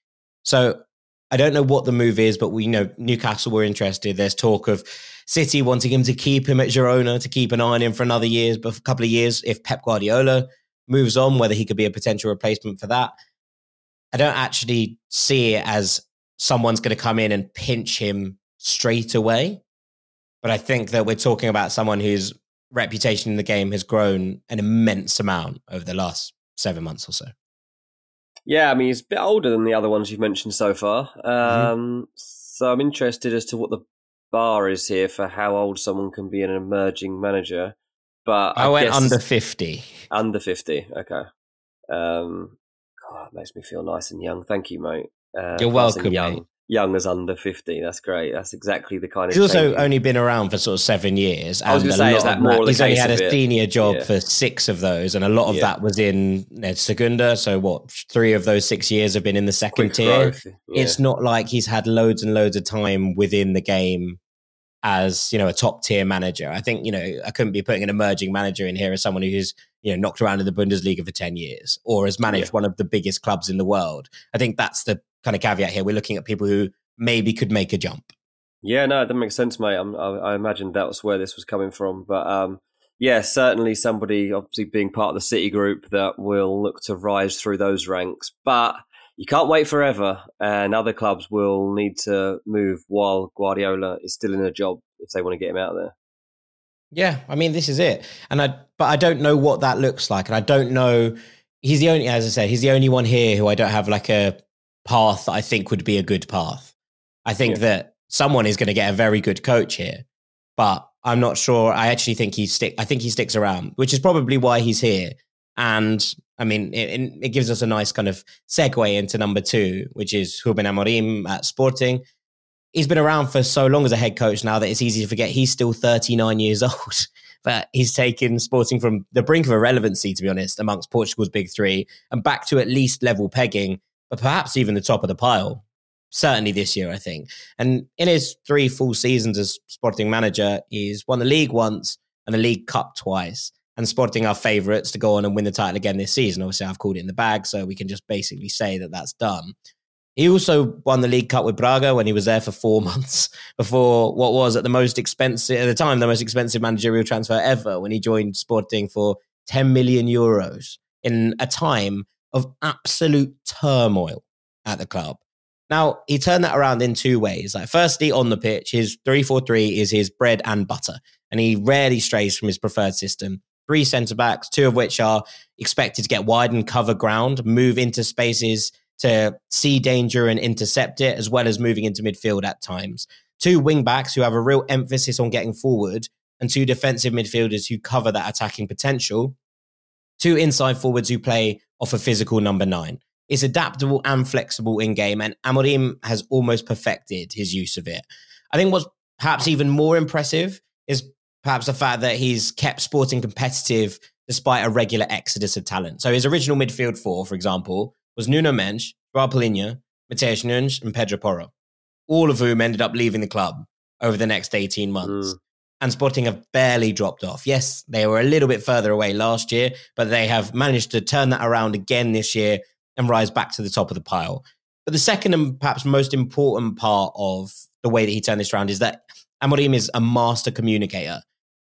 So I don't know what the move is, but we know Newcastle were interested. There's talk of City wanting him to keep him at Girona, to keep an eye on him for another year, but a couple of years if Pep Guardiola moves on, whether he could be a potential replacement for that. I don't actually see it as someone's going to come in and pinch him straight away. But I think that we're talking about someone whose reputation in the game has grown an immense amount over the last seven months or so. Yeah, I mean, he's a bit older than the other ones you've mentioned so far. Mm-hmm. Um, mm-hmm. So I'm interested as to what the bar is here for how old someone can be an emerging manager. But I, I went under 50. Under 50, okay. Um, God, it makes me feel nice and young. Thank you, mate. Uh, You're welcome. Young, mate. Young as under fifty. That's great. That's exactly the kind of. He's also only been around for sort of seven years. I was to say, is that more? That, he's only had a senior job yeah. for six of those, and a lot of yeah. that was in you know, Segunda. So what? Three of those six years have been in the second Quick tier. Yeah. It's not like he's had loads and loads of time within the game as you know a top tier manager. I think you know I couldn't be putting an emerging manager in here as someone who's you know knocked around in the Bundesliga for ten years or has managed one of the biggest clubs in the world. I think that's the kind of caveat here. We're looking at people who maybe could make a jump. Yeah, no, that makes sense, mate. I'm, i I, imagined that was where this was coming from, but um, yeah, certainly somebody obviously being part of the City group that will look to rise through those ranks, but. You can't wait forever, and other clubs will need to move while Guardiola is still in a job if they want to get him out of there. Yeah, I mean this is it, and I but I don't know what that looks like, and I don't know. He's the only, as I said, he's the only one here who I don't have like a path I think would be a good path. I think yeah. that someone is going to get a very good coach here, but I'm not sure. I actually think he stick. I think he sticks around, which is probably why he's here. And I mean, it, it gives us a nice kind of segue into number two, which is Ruben Amorim at Sporting. He's been around for so long as a head coach now that it's easy to forget he's still 39 years old. but he's taken Sporting from the brink of irrelevancy, to be honest, amongst Portugal's big three and back to at least level pegging but perhaps even the top of the pile. Certainly this year, I think. And in his three full seasons as Sporting manager, he's won the league once and the League Cup twice. And Sporting are favourites to go on and win the title again this season. Obviously, I've called it in the bag, so we can just basically say that that's done. He also won the League Cup with Braga when he was there for four months before what was at the most expensive at the time the most expensive managerial transfer ever when he joined Sporting for 10 million euros in a time of absolute turmoil at the club. Now, he turned that around in two ways. Like, firstly, on the pitch, his 3 4 3 is his bread and butter, and he rarely strays from his preferred system. Three centre backs, two of which are expected to get wide and cover ground, move into spaces to see danger and intercept it, as well as moving into midfield at times. Two wing backs who have a real emphasis on getting forward, and two defensive midfielders who cover that attacking potential. Two inside forwards who play off a physical number nine. It's adaptable and flexible in game, and Amorim has almost perfected his use of it. I think what's perhaps even more impressive is perhaps the fact that he's kept Sporting competitive despite a regular exodus of talent. So his original midfield four, for example, was Nuno Mendes, Joao Palhinha, Matheus Nunes, and Pedro Porro, all of whom ended up leaving the club over the next 18 months. Mm. And Sporting have barely dropped off. Yes, they were a little bit further away last year, but they have managed to turn that around again this year and rise back to the top of the pile. But the second and perhaps most important part of the way that he turned this around is that Amorim is a master communicator.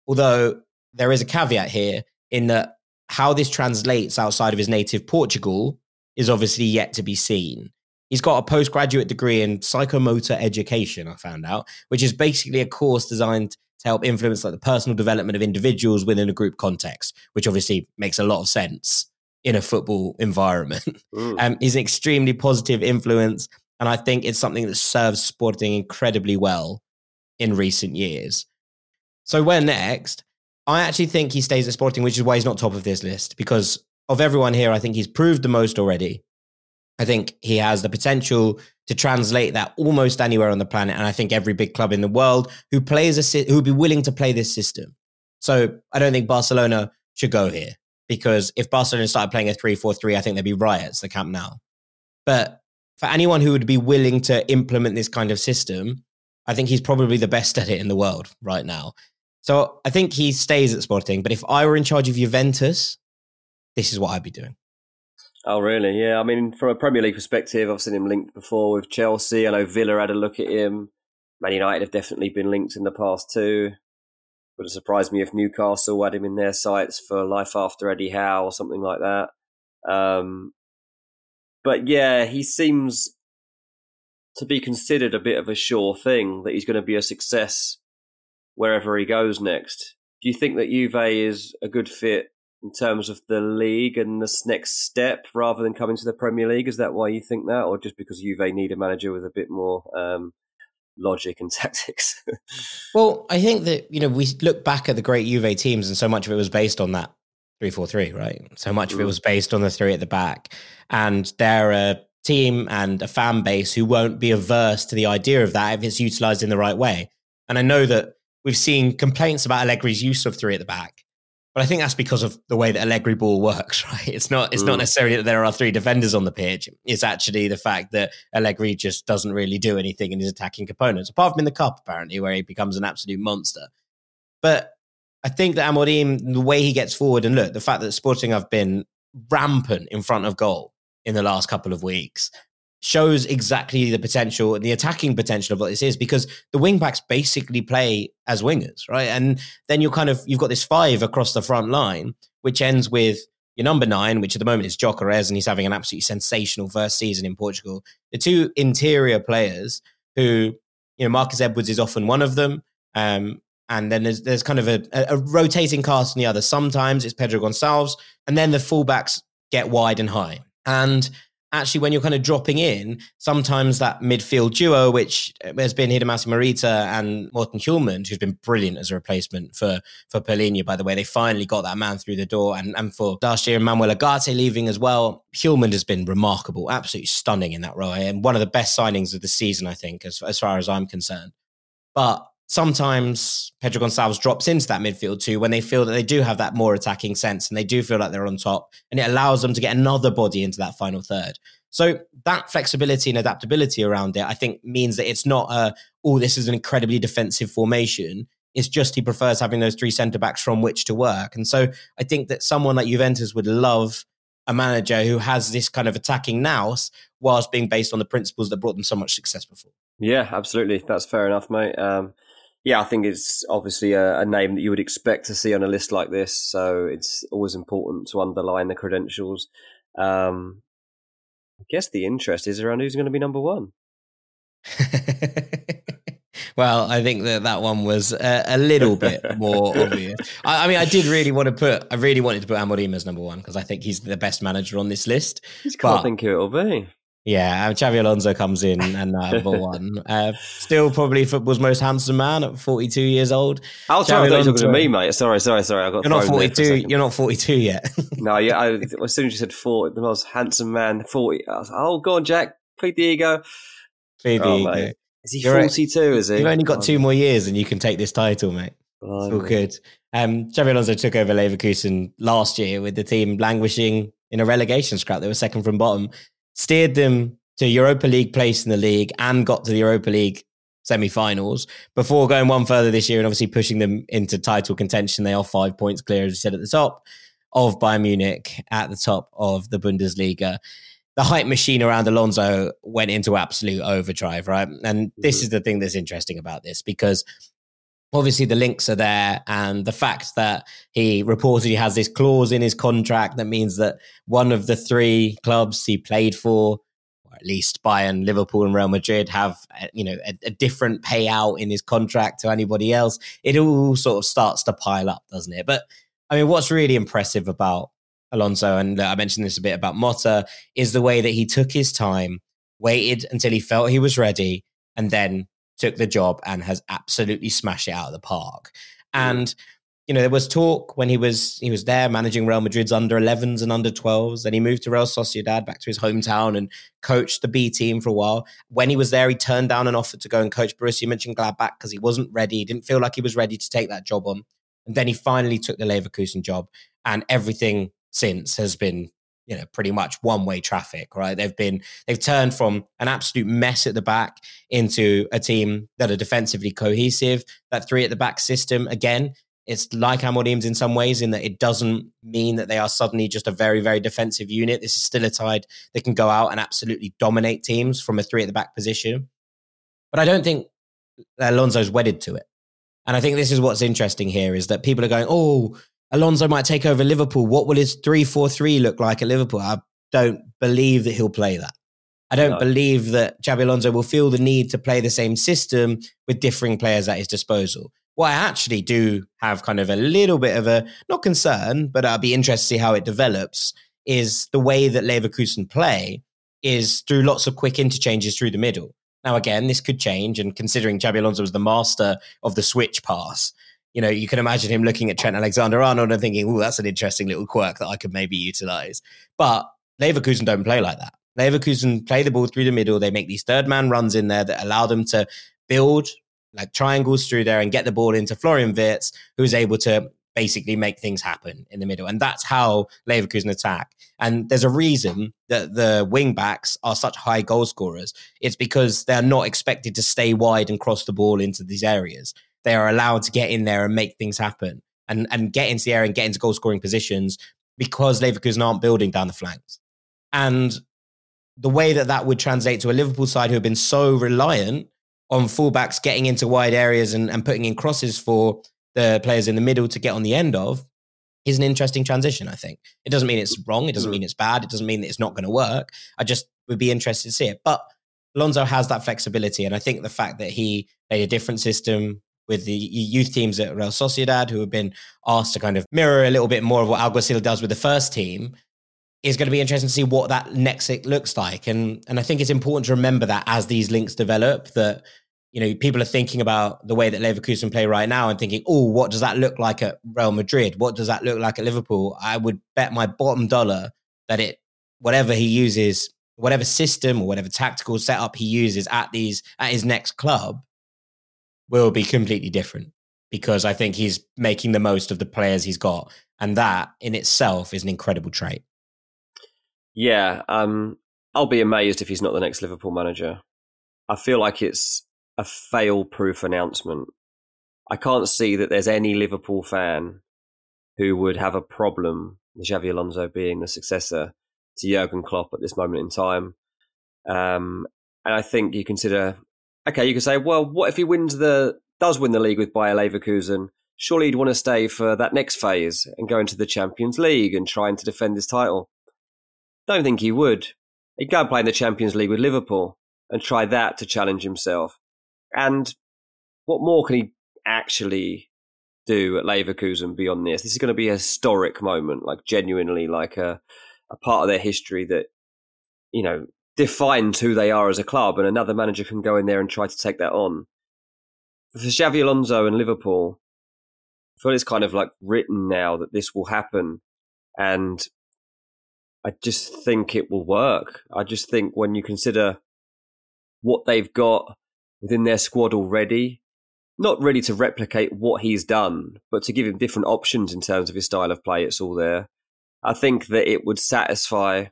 Although there is a caveat here in that how this translates outside of his native Portugal is obviously yet to be seen. He's got a postgraduate degree in psychomotor education, I found out, which is basically a course designed to help influence like the personal development of individuals within a group context, which obviously makes a lot of sense in a football environment. Mm. Um, he's an extremely positive influence, and I think it's something that serves Sporting incredibly well in recent years. So where next? I actually think he stays at Sporting, which is why he's not top of this list because of everyone here, I think he's proved the most already. I think he has the potential to translate that almost anywhere on the planet, and I think every big club in the world who plays a who would be willing to play this system. So I don't think Barcelona should go here because if Barcelona started playing a 3 4 3, I think there'd be riots, the Camp Nou. But for anyone who would be willing to implement this kind of system, I think he's probably the best at it in the world right now. So I think he stays at Sporting. But if I were in charge of Juventus, this is what I'd be doing. Oh, really? Yeah. I mean, from a Premier League perspective, I've seen him linked before with Chelsea. I know Villa had a look at him. Man United have definitely been linked in the past too. Would have surprised me if Newcastle had him in their sights for life after Eddie Howe or something like that. Um, but yeah, he seems to be considered a bit of a sure thing that he's going to be a success wherever he goes next. Do you think that Juve is a good fit in terms of the league and this next step rather than coming to the Premier League? Is that why you think that, or just because Juve need a manager with a bit more um, logic and tactics. well, I think that, you know, we look back at the great Juve teams and so much of it was based on that 3-4-3, right? So much of it mm. was based on the three at the back. And they're a team and a fan base who won't be averse to the idea of that if it's utilized in the right way. And I know that we've seen complaints about Allegri's use of three at the back. But I think that's because of the way that Allegri ball works, right? It's not it's mm. not necessarily that there are three defenders on the pitch. It's actually the fact that Allegri just doesn't really do anything in his attacking components, apart from in the cup, apparently, where he becomes an absolute monster. But I think that Amorim, the way he gets forward, and look, the fact that Sporting have been rampant in front of goal in the last couple of weeks, shows exactly the potential, the attacking potential of what this is, because the wing backs basically play as wingers, right? And then you're kind of you've got this five across the front line, which ends with your number nine, which at the moment is Gyökeres, and he's having an absolutely sensational first season in Portugal. The two interior players who, you know, Marcus Edwards is often one of them. Um, and then there's there's kind of a, a, rotating cast on the other. Sometimes it's Pedro Gonçalves, and then the fullbacks get wide and high. And actually when you're kind of dropping in, sometimes that midfield duo, which uh, has been Hidemasa Morita and Morten Hjulmand, who's been brilliant as a replacement for for Palhinha, by the way. They finally got that man through the door. And, and for last year, Manuel Ugarte leaving as well, Hjulmand has been remarkable, absolutely stunning in that role. And one of the best signings of the season, I think, as, as far as I'm concerned. But sometimes Pedro Gonçalves drops into that midfield too when they feel that they do have that more attacking sense and they do feel like they're on top and it allows them to get another body into that final third. So that flexibility and adaptability around it, I think means that it's not a, oh, this is an incredibly defensive formation. It's just he prefers having those three centre backs from which to work. And so I think that someone like Juventus would love a manager who has this kind of attacking nous whilst being based on the principles that brought them so much success before. Yeah, absolutely. That's fair enough, mate. Um, Yeah, I think it's obviously a, a, name that you would expect to see on a list like this. So it's always important to underline the credentials. Um, I guess the interest is around who's going to be number one. well, I think that that one was a, a little bit more obvious. I, I, mean, I did really want to put, I really wanted to put Amorim as number one because I think he's the best manager on this list. I just can't but, think who it'll be. Yeah, um, Xabi Alonso comes in and uh, number one. Uh, still probably football's most handsome man at 42 years old. I was trying to talking to me, mate. Sorry, sorry, sorry. I got you're not 42. You're not 42 yet. no, yeah. I, as soon as you said 40, the most handsome man, 40. I was like, oh, go on, Jack. Feed the ego. The oh, ego. Is he 42? Right. Is he? You've only got oh, two more years and you can take this title, mate. Oh, it's all good. Um, Xabi Alonso took over Leverkusen last year with the team languishing in a relegation scrap. They were second from bottom. Steered them to Europa League place in the league and got to the Europa League semi-finals before going one further this year and obviously pushing them into title contention. They are five points clear, as you said at the top, of Bayern Munich at the top of the Bundesliga. The hype machine around Alonso went into absolute overdrive, right? And this mm-hmm. is the thing that's interesting about this because obviously the links are there and the fact that he reportedly has this clause in his contract that means that one of the three clubs he played for at least Bayern, Liverpool, and Real Madrid have uh, you know a, a, different payout in his contract to anybody else. It all sort of starts to pile up, doesn't it? But I mean, what's really impressive about Alonso, and I mentioned this a bit about Motta, is the way that he took his time, waited until he felt he was ready, and then took the job and has absolutely smashed it out of the park. And you know, there was talk when he was he was there managing Real Madrid's under 11s and under 12s. Then he moved to Real Sociedad back to his hometown and coached the B team for a while. When he was there, he turned down an offer to go and coach Borussia Mönchengladbach because he wasn't ready. He didn't feel like he was ready to take that job on. And then he finally took the Leverkusen job, and everything since has been you know pretty much one way traffic right they've been they've turned from an absolute mess at the back into a team that are defensively cohesive that three at the back system again it's like Amorim's in some ways, in that it doesn't mean that they are suddenly just a very, very defensive unit. This is still a side that can go out and absolutely dominate teams from a three at the back position. But I don't think Alonso's wedded to it. And I think this is what's interesting here is that people are going, oh, Alonso might take over Liverpool. What will his 3 4 3 look like at Liverpool? I don't believe that he'll play that. I don't no. believe that Xabi Alonso will feel the need to play the same system with differing players at his disposal. What I actually do have kind of a little bit of a not concern, but I'll be interested to see how it develops. Is the way that Leverkusen play is through lots of quick interchanges through the middle. Now, again, this could change, and considering Xabi Alonso was the master of the switch pass, you know, you can imagine him looking at Trent Alexander-Arnold and thinking, "Oh, that's an interesting little quirk that I could maybe utilize." But Leverkusen don't play like that. Leverkusen play the ball through the middle. They make these third man runs in there that allow them to build like triangles through there and get the ball into Florian Wirtz, who's able to basically make things happen in the middle. And that's how Leverkusen attack. And there's a reason that the wing backs are such high goal scorers. It's because they're not expected to stay wide and cross the ball into these areas. They are allowed to get in there and make things happen and, and get into the area and get into goal scoring positions because Leverkusen aren't building down the flanks. And the way that that would translate to a Liverpool side who have been so reliant on fullbacks getting into wide areas and, and putting in crosses for the players in the middle to get on the end of is an interesting transition, I think. It doesn't mean it's wrong. It doesn't mm. mean it's bad. It doesn't mean that it's not going to work. I just would be interested to see it. But Alonso has that flexibility. And I think the fact that he played a different system with the youth teams at Real Sociedad, who have been asked to kind of mirror a little bit more of what Alguacil does with the first team, is going to be interesting to see what that next looks like. And and I think it's important to remember that as these links develop, that you know, people are thinking about the way that Leverkusen play right now and thinking, oh, what does that look like at Real Madrid? What does that look like at Liverpool? I would bet my bottom dollar that it, whatever he uses, whatever system or whatever tactical setup he uses at these, at his next club, will be completely different because I think he's making the most of the players he's got. And that in itself is an incredible trait. Yeah. Um, I'll be amazed if he's not the next Liverpool manager. I feel like it's a fail proof announcement. I can't see that there's any Liverpool fan who would have a problem with Xabi Alonso being the successor to Jurgen Klopp at this moment in time. Um, and I think you consider, okay, you can say, well, what if he wins the does win the league with Bayer Leverkusen, surely he'd want to stay for that next phase and go into the Champions League and trying to defend his title. Don't think he would. He'd go and play in the Champions League with Liverpool and try that to challenge himself. And what more can he actually do at Leverkusen beyond this? This is going to be a historic moment, like genuinely like a, a part of their history that, you know, defines who they are as a club, and another manager can go in there and try to take that on. For Xabi Alonso and Liverpool, I feel it's kind of like written now that this will happen, and I just think it will work. I just think when you consider what they've got within their squad already, not really to replicate what he's done, but to give him different options in terms of his style of play, it's all there. I think that it would satisfy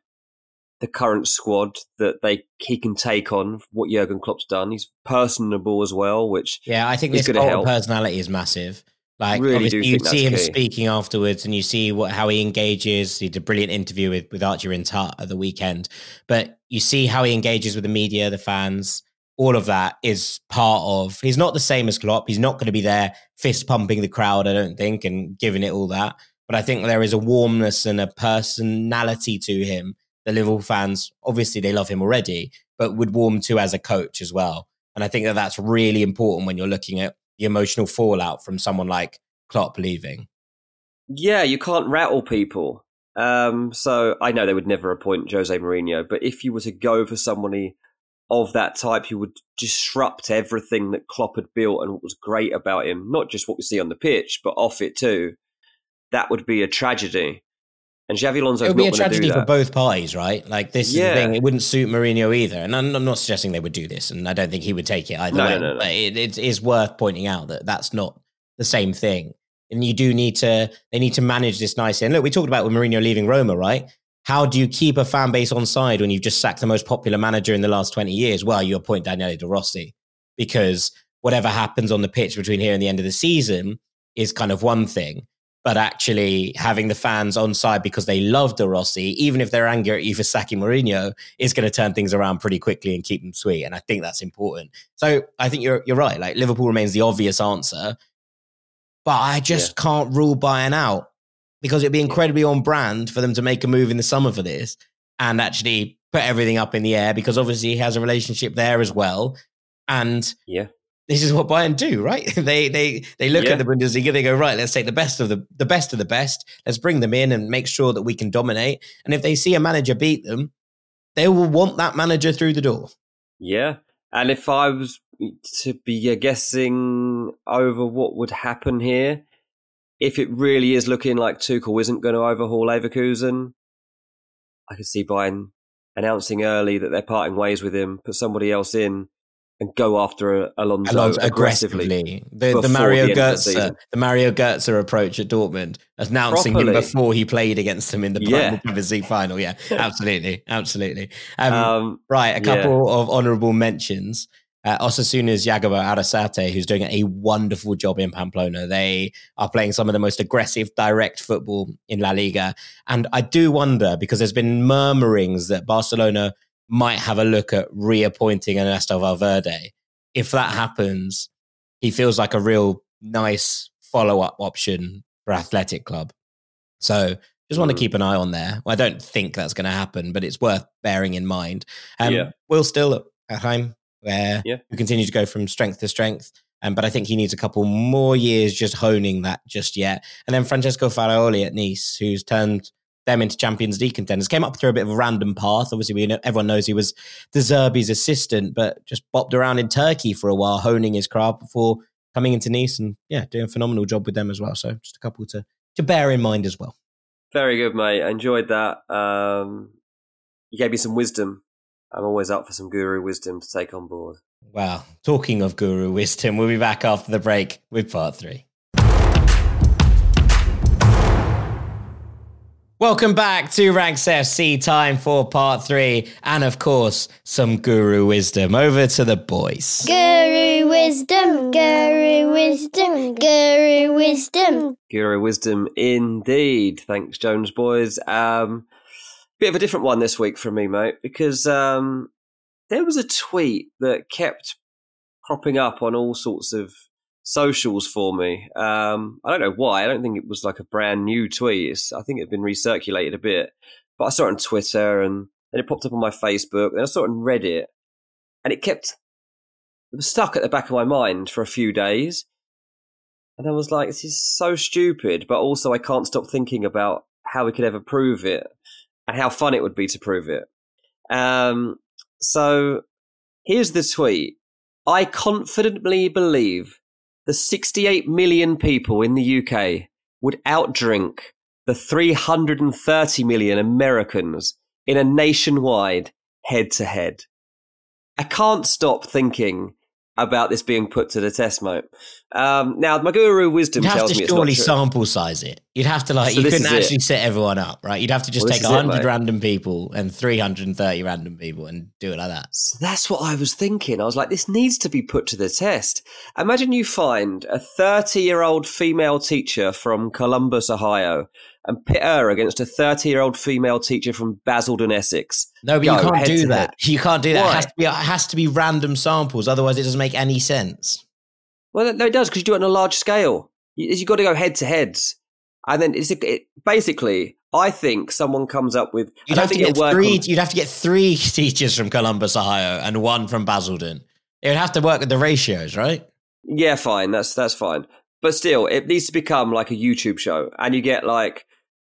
the current squad that they he can take on what Jurgen Klopp's done. He's personable as well, which yeah, I think this help. personality is massive. Like really obviously you see him key. speaking afterwards, and you see what how he engages. He did a brilliant interview with with Archie Rhind-Tutt at the weekend, but you see how he engages with the media, the fans. All of that is part of. He's not the same as Klopp. He's not going to be there fist pumping the crowd. I don't think and giving it all that. But I think there is a warmness and a personality to him the Liverpool fans, obviously they love him already, but would warm to as a coach as well. And I think that that's really important when you're looking at the emotional fallout from someone like Klopp leaving. Yeah, you can't rattle people. Um, so I know they would never appoint Jose Mourinho, but if you were to go for somebody of that type who would disrupt everything that Klopp had built and what was great about him, not just what we see on the pitch, but off it too, that would be a tragedy. And Xabi Alonso it would be a tragedy for both parties, right? Like this yeah. is the thing; it wouldn't suit Mourinho either. And I'm, I'm, not suggesting they would do this, and I don't think he would take it either no, way. No, no, it, it is worth pointing out that that's not the same thing. And you do need to; they need to manage this nicely. And look, we talked about with Mourinho leaving Roma, right? How do you keep a fan base on side when you've just sacked the most popular manager in the last 20 years? Well, you appoint Daniele De Rossi because whatever happens on the pitch between here and the end of the season is kind of one thing but actually having the fans on side because they love De Rossi, even if they're angry at you for sacking Mourinho, is going to turn things around pretty quickly and keep them sweet. And I think that's important. So I think you're you're right. Like Liverpool remains the obvious answer, but I just yeah. can't rule Bayern out because it'd be incredibly on brand for them to make a move in the summer for this and actually put everything up in the air because obviously he has a relationship there as well. And yeah, this is what Bayern do, right? they they they look yeah. at the Bundesliga, they go right. Let's take the best of the the best of the best. Let's bring them in and make sure that we can dominate. And if they see a manager beat them, they will want that manager through the door. Yeah, and if I was to be uh, guessing over what would happen here, if it really is looking like Tuchel isn't going to overhaul Leverkusen, I could see Bayern announcing early that they're parting ways with him, put somebody else in and go after Alonso, Alonso aggressively. aggressively. The, the Mario Götze, the, the, Mario Götze approach at Dortmund, announcing Properly. him before he played against them in the yeah. Champions League final. Yeah, absolutely, absolutely. Um, um, right, a couple yeah. of honourable mentions. Uh, Osasuna's Jagoba Arrasate, who's doing a wonderful job in Pamplona. They are playing some of the most aggressive, direct football in La Liga. And I do wonder, because there's been murmurings that Barcelona might have a look at reappointing Ernesto Valverde. If that happens, he feels like a real nice follow up option for Athletic Club. So just want to hmm. keep an eye on there. Well, I don't think that's going to happen, but it's worth bearing in mind. Um, yeah. Will still at home, where yeah. we continue to go from strength to strength. Um, but I think he needs a couple more years just honing that just yet. And then Francesco Farioli at Nice, who's turned them into Champions League contenders. Came up through a bit of a random path. Obviously, we know, everyone knows he was De Zerbi's assistant, but just bopped around in Turkey for a while, honing his craft before coming into Nice and yeah, doing a phenomenal job with them as well. So just a couple to to bear in mind as well. Very good, mate. I enjoyed that. Um, you gave me some wisdom. I'm always up for some guru wisdom to take on board. Wow. Talking of guru wisdom, we'll be back after the break with part three. Welcome back to Ranks FC. Time for part three, and of course, some guru wisdom. Over to the boys. Guru wisdom, guru wisdom, guru wisdom. Guru wisdom, indeed. Thanks, Jones boys. Um, bit of a different one this week from me, mate, because um, there was a tweet that kept cropping up on all sorts of socials for me. Um, I don't know why. I don't think it was like a brand new tweet. It's, I think it had been recirculated a bit, but I saw it on Twitter and then it popped up on my Facebook. Then I saw it on Reddit, and it kept it was stuck at the back of my mind for a few days. And I was like, this is so stupid, but also I can't stop thinking about how we could ever prove it and how fun it would be to prove it. Um, so here's the tweet. I confidently believe the 68 million people in the UK would outdrink the 330 million Americans in a nationwide head to head. I can't stop thinking about this being put to the test, mate. Um, now, my guru wisdom You'd have tells to me it's surely not true. sample size it. You'd have to like So you couldn't is it. actually set everyone up, right? You'd have to just Well, take hundred random people and three hundred and thirty random people and do it like that. So that's what I was thinking. I was like, this needs to be put to the test. Imagine you find a 30 year old female teacher from Columbus, Ohio, and pit her against a 30 year old female teacher from Basildon, Essex. No, but Go, you can't do that. head. You can't do that. Why? It has to be it has to be random samples, otherwise it doesn't make any sense. Well, no, it does because you do it on a large scale. You, you've got to go head to heads. And then it's it, basically, I think someone comes up with. You'd have to get three. on- You'd have to get three teachers from Columbus, Ohio, and one from Basildon. It would have to work with the ratios, right? Yeah, fine. That's that's fine. But still, it needs to become like a YouTube show, and you get like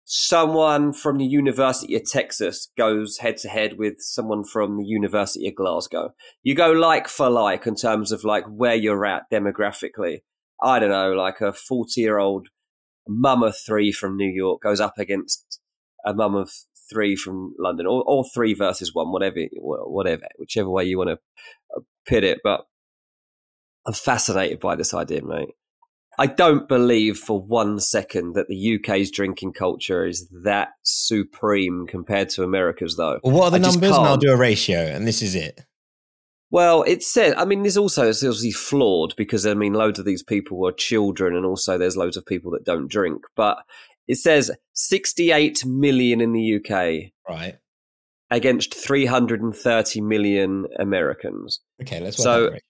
someone from the University of Texas goes head to head with someone from the University of Glasgow. You go like for like in terms of like where you're at demographically. I don't know, like a forty-year-old mum of three from New York goes up against a mum of three from London, or, or three versus one, whatever, whatever, whichever way you want to uh, pit it. But I'm fascinated by this idea, mate. I don't believe for one second that the UK's drinking culture is that supreme compared to America's, though. Well, what are the I numbers? And I'll do a ratio, and this is it. Well, it said, I mean, this also is obviously flawed because, I mean, loads of these people are children and also there's loads of people that don't drink. But it says 68 million in the UK Right. against 330 million Americans. Okay. Let's So- out the ratio.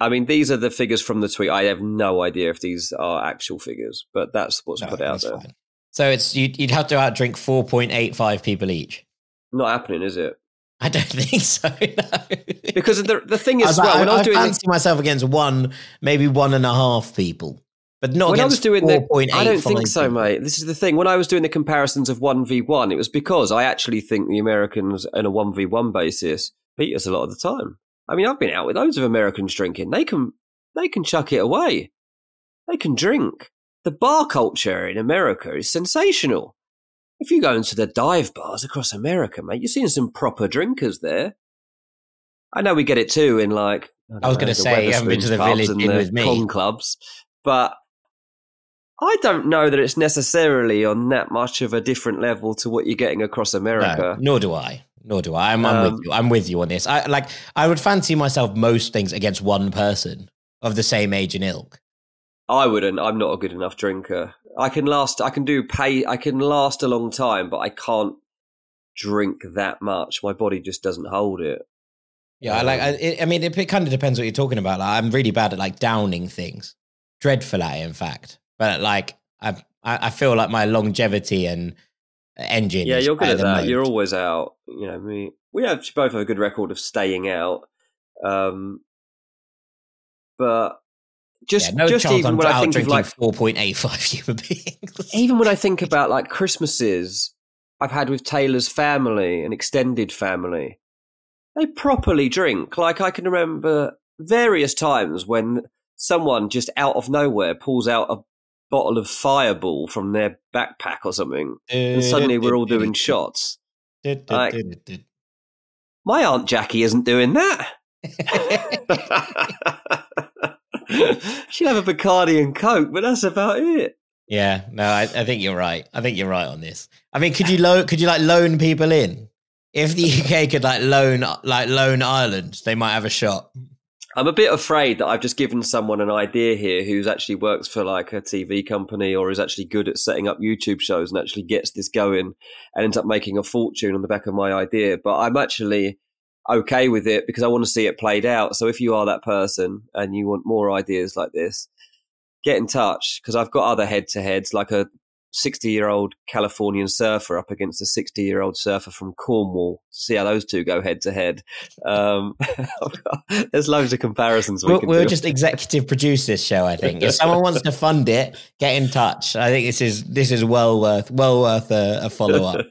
I mean, these are the figures from the tweet. I have no idea if these are actual figures, but that's what's No, put out there. fine. So it's you'd, you'd have to outdrink four point eight five people each. Not happening, is it? I don't think so. No. Because the the thing is, like, well, when I, I, was I doing fancy myself against one, maybe one and a half people, but not when I against was doing the, 4.85 I don't think so, mate. This is the thing. When I was doing the comparisons of one v one, it was because I actually think the Americans, on a one v one basis, beat us a lot of the time. I mean, I've been out with loads of Americans drinking. They can they can chuck it away. They can drink. The bar culture in America is sensational. If you go into the dive bars across America, mate, you're seeing some proper drinkers there. I know we get it too in like don't I was gonna say, you haven't been to the Village the with me. con clubs, but I don't know that it's necessarily on that much of a different level to what you're getting across No, America. nor do I. Nor do I. I'm, I'm Um, with you. I'm with you on this. I like. I would fancy myself most things against one person of the same age and ilk. I wouldn't. I'm not a good enough drinker. I can last. I can do pay. I can last a long time, but I can't drink that much. My body just doesn't hold it. Yeah, I like. I, it, I mean, it, kind of depends what you're talking about. Like, I'm really bad at like downing things. Dreadful at it, in fact. But like, I, I feel like my longevity and engine. Yeah, you're good at that. most. You're always out. You know, me. We have both have a good record of staying out. Um, but just yeah, no just even I'm when I think of like 4.85 human beings. even when I think about like Christmases I've had with Taylor's family and extended family, they properly drink. Like I can remember various times when someone just out of nowhere pulls out a bottle of Fireball from their backpack or something, and suddenly we're all doing shots. Like- My aunt Jackie isn't doing that. She'll have a Bacardi and Coke, but that's about it. Yeah, no, I, I think you're right. I think you're right on this. I mean, could you loan? Could you like loan people in? If the UK could like loan like loan Ireland, they might have a shot. I'm a bit afraid that I've just given someone an idea here who's actually works for like a TV company or is actually good at setting up YouTube shows and actually gets this going and ends up making a fortune on the back of my idea. But I'm actually okay with it because I want to see it played out. So if you are that person and you want more ideas like this, get in touch because I've got other head to heads, like a 60 year old Californian surfer up against a 60 year old surfer from Cornwall. See how those two go head to head. Um, there's loads of comparisons. We we'll, can we'll do. just executive produce this show. I think if someone wants to fund it, get in touch. I think this is this is well worth well worth a, a follow up.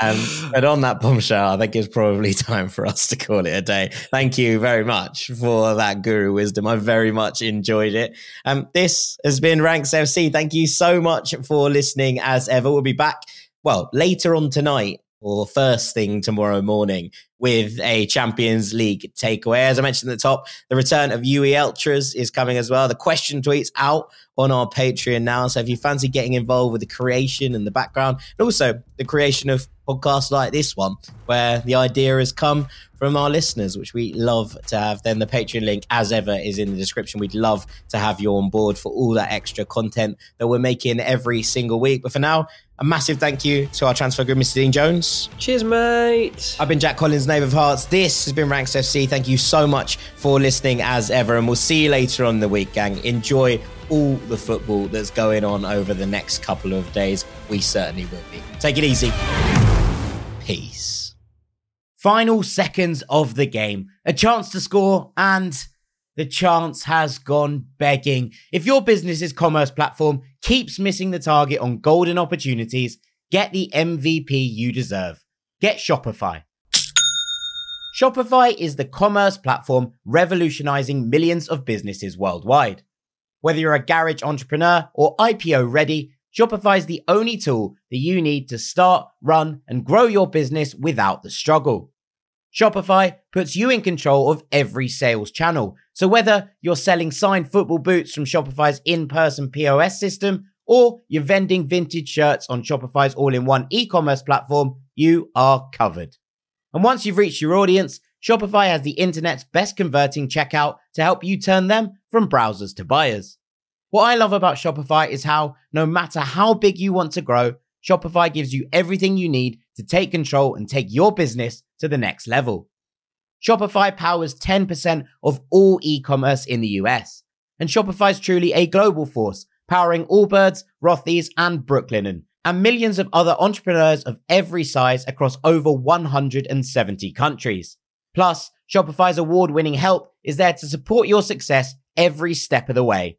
Um, but on that bombshell, I think it's probably time for us to call it a day. Thank you very much for that guru wisdom. I very much enjoyed it. Um, this has been Ranks FC. Thank you so much for listening. As ever, we'll be back well later on tonight or first thing tomorrow morning with a Champions League takeaway. As I mentioned at the top, the return of UE Ultras is coming as well. The question tweets out on our Patreon now. So if you fancy getting involved with the creation and the background, and also the creation of podcasts like this one, where the idea has come from our listeners, which we love to have, then the Patreon link, as ever, is in the description. We'd love to have you on board for all that extra content that we're making every single week. But for now, a massive thank you to our transfer group, Mr. Dean Jones. Cheers, mate. I've been Jack Collins, Knave of Hearts. This has been Ranks FC. Thank you so much for listening as ever, and we'll see you later on the week, gang. Enjoy all the football that's going on over the next couple of days. We certainly will be. Take it easy. Peace. Final seconds of the game, a chance to score, and the chance has gone begging. If your business's commerce platform keeps missing the target on golden opportunities, get the MVP you deserve. Get Shopify. Shopify is the commerce platform revolutionizing millions of businesses worldwide. Whether you're a garage entrepreneur or IPO ready, Shopify is the only tool that you need to start, run, and grow your business without the struggle. Shopify puts you in control of every sales channel. So whether you're selling signed football boots from Shopify's in-person POS system or you're vending vintage shirts on Shopify's all-in-one e-commerce platform, you are covered. And once you've reached your audience, Shopify has the internet's best converting checkout to help you turn them from browsers to buyers. What I love about Shopify is how, no matter how big you want to grow, Shopify gives you everything you need to take control and take your business to the next level. Shopify powers 10% of all e-commerce in the US. And Shopify is truly a global force, powering Allbirds, Rothy's, and Brooklinen, and millions of other entrepreneurs of every size across over 170 countries. Plus, Shopify's award-winning help is there to support your success every step of the way.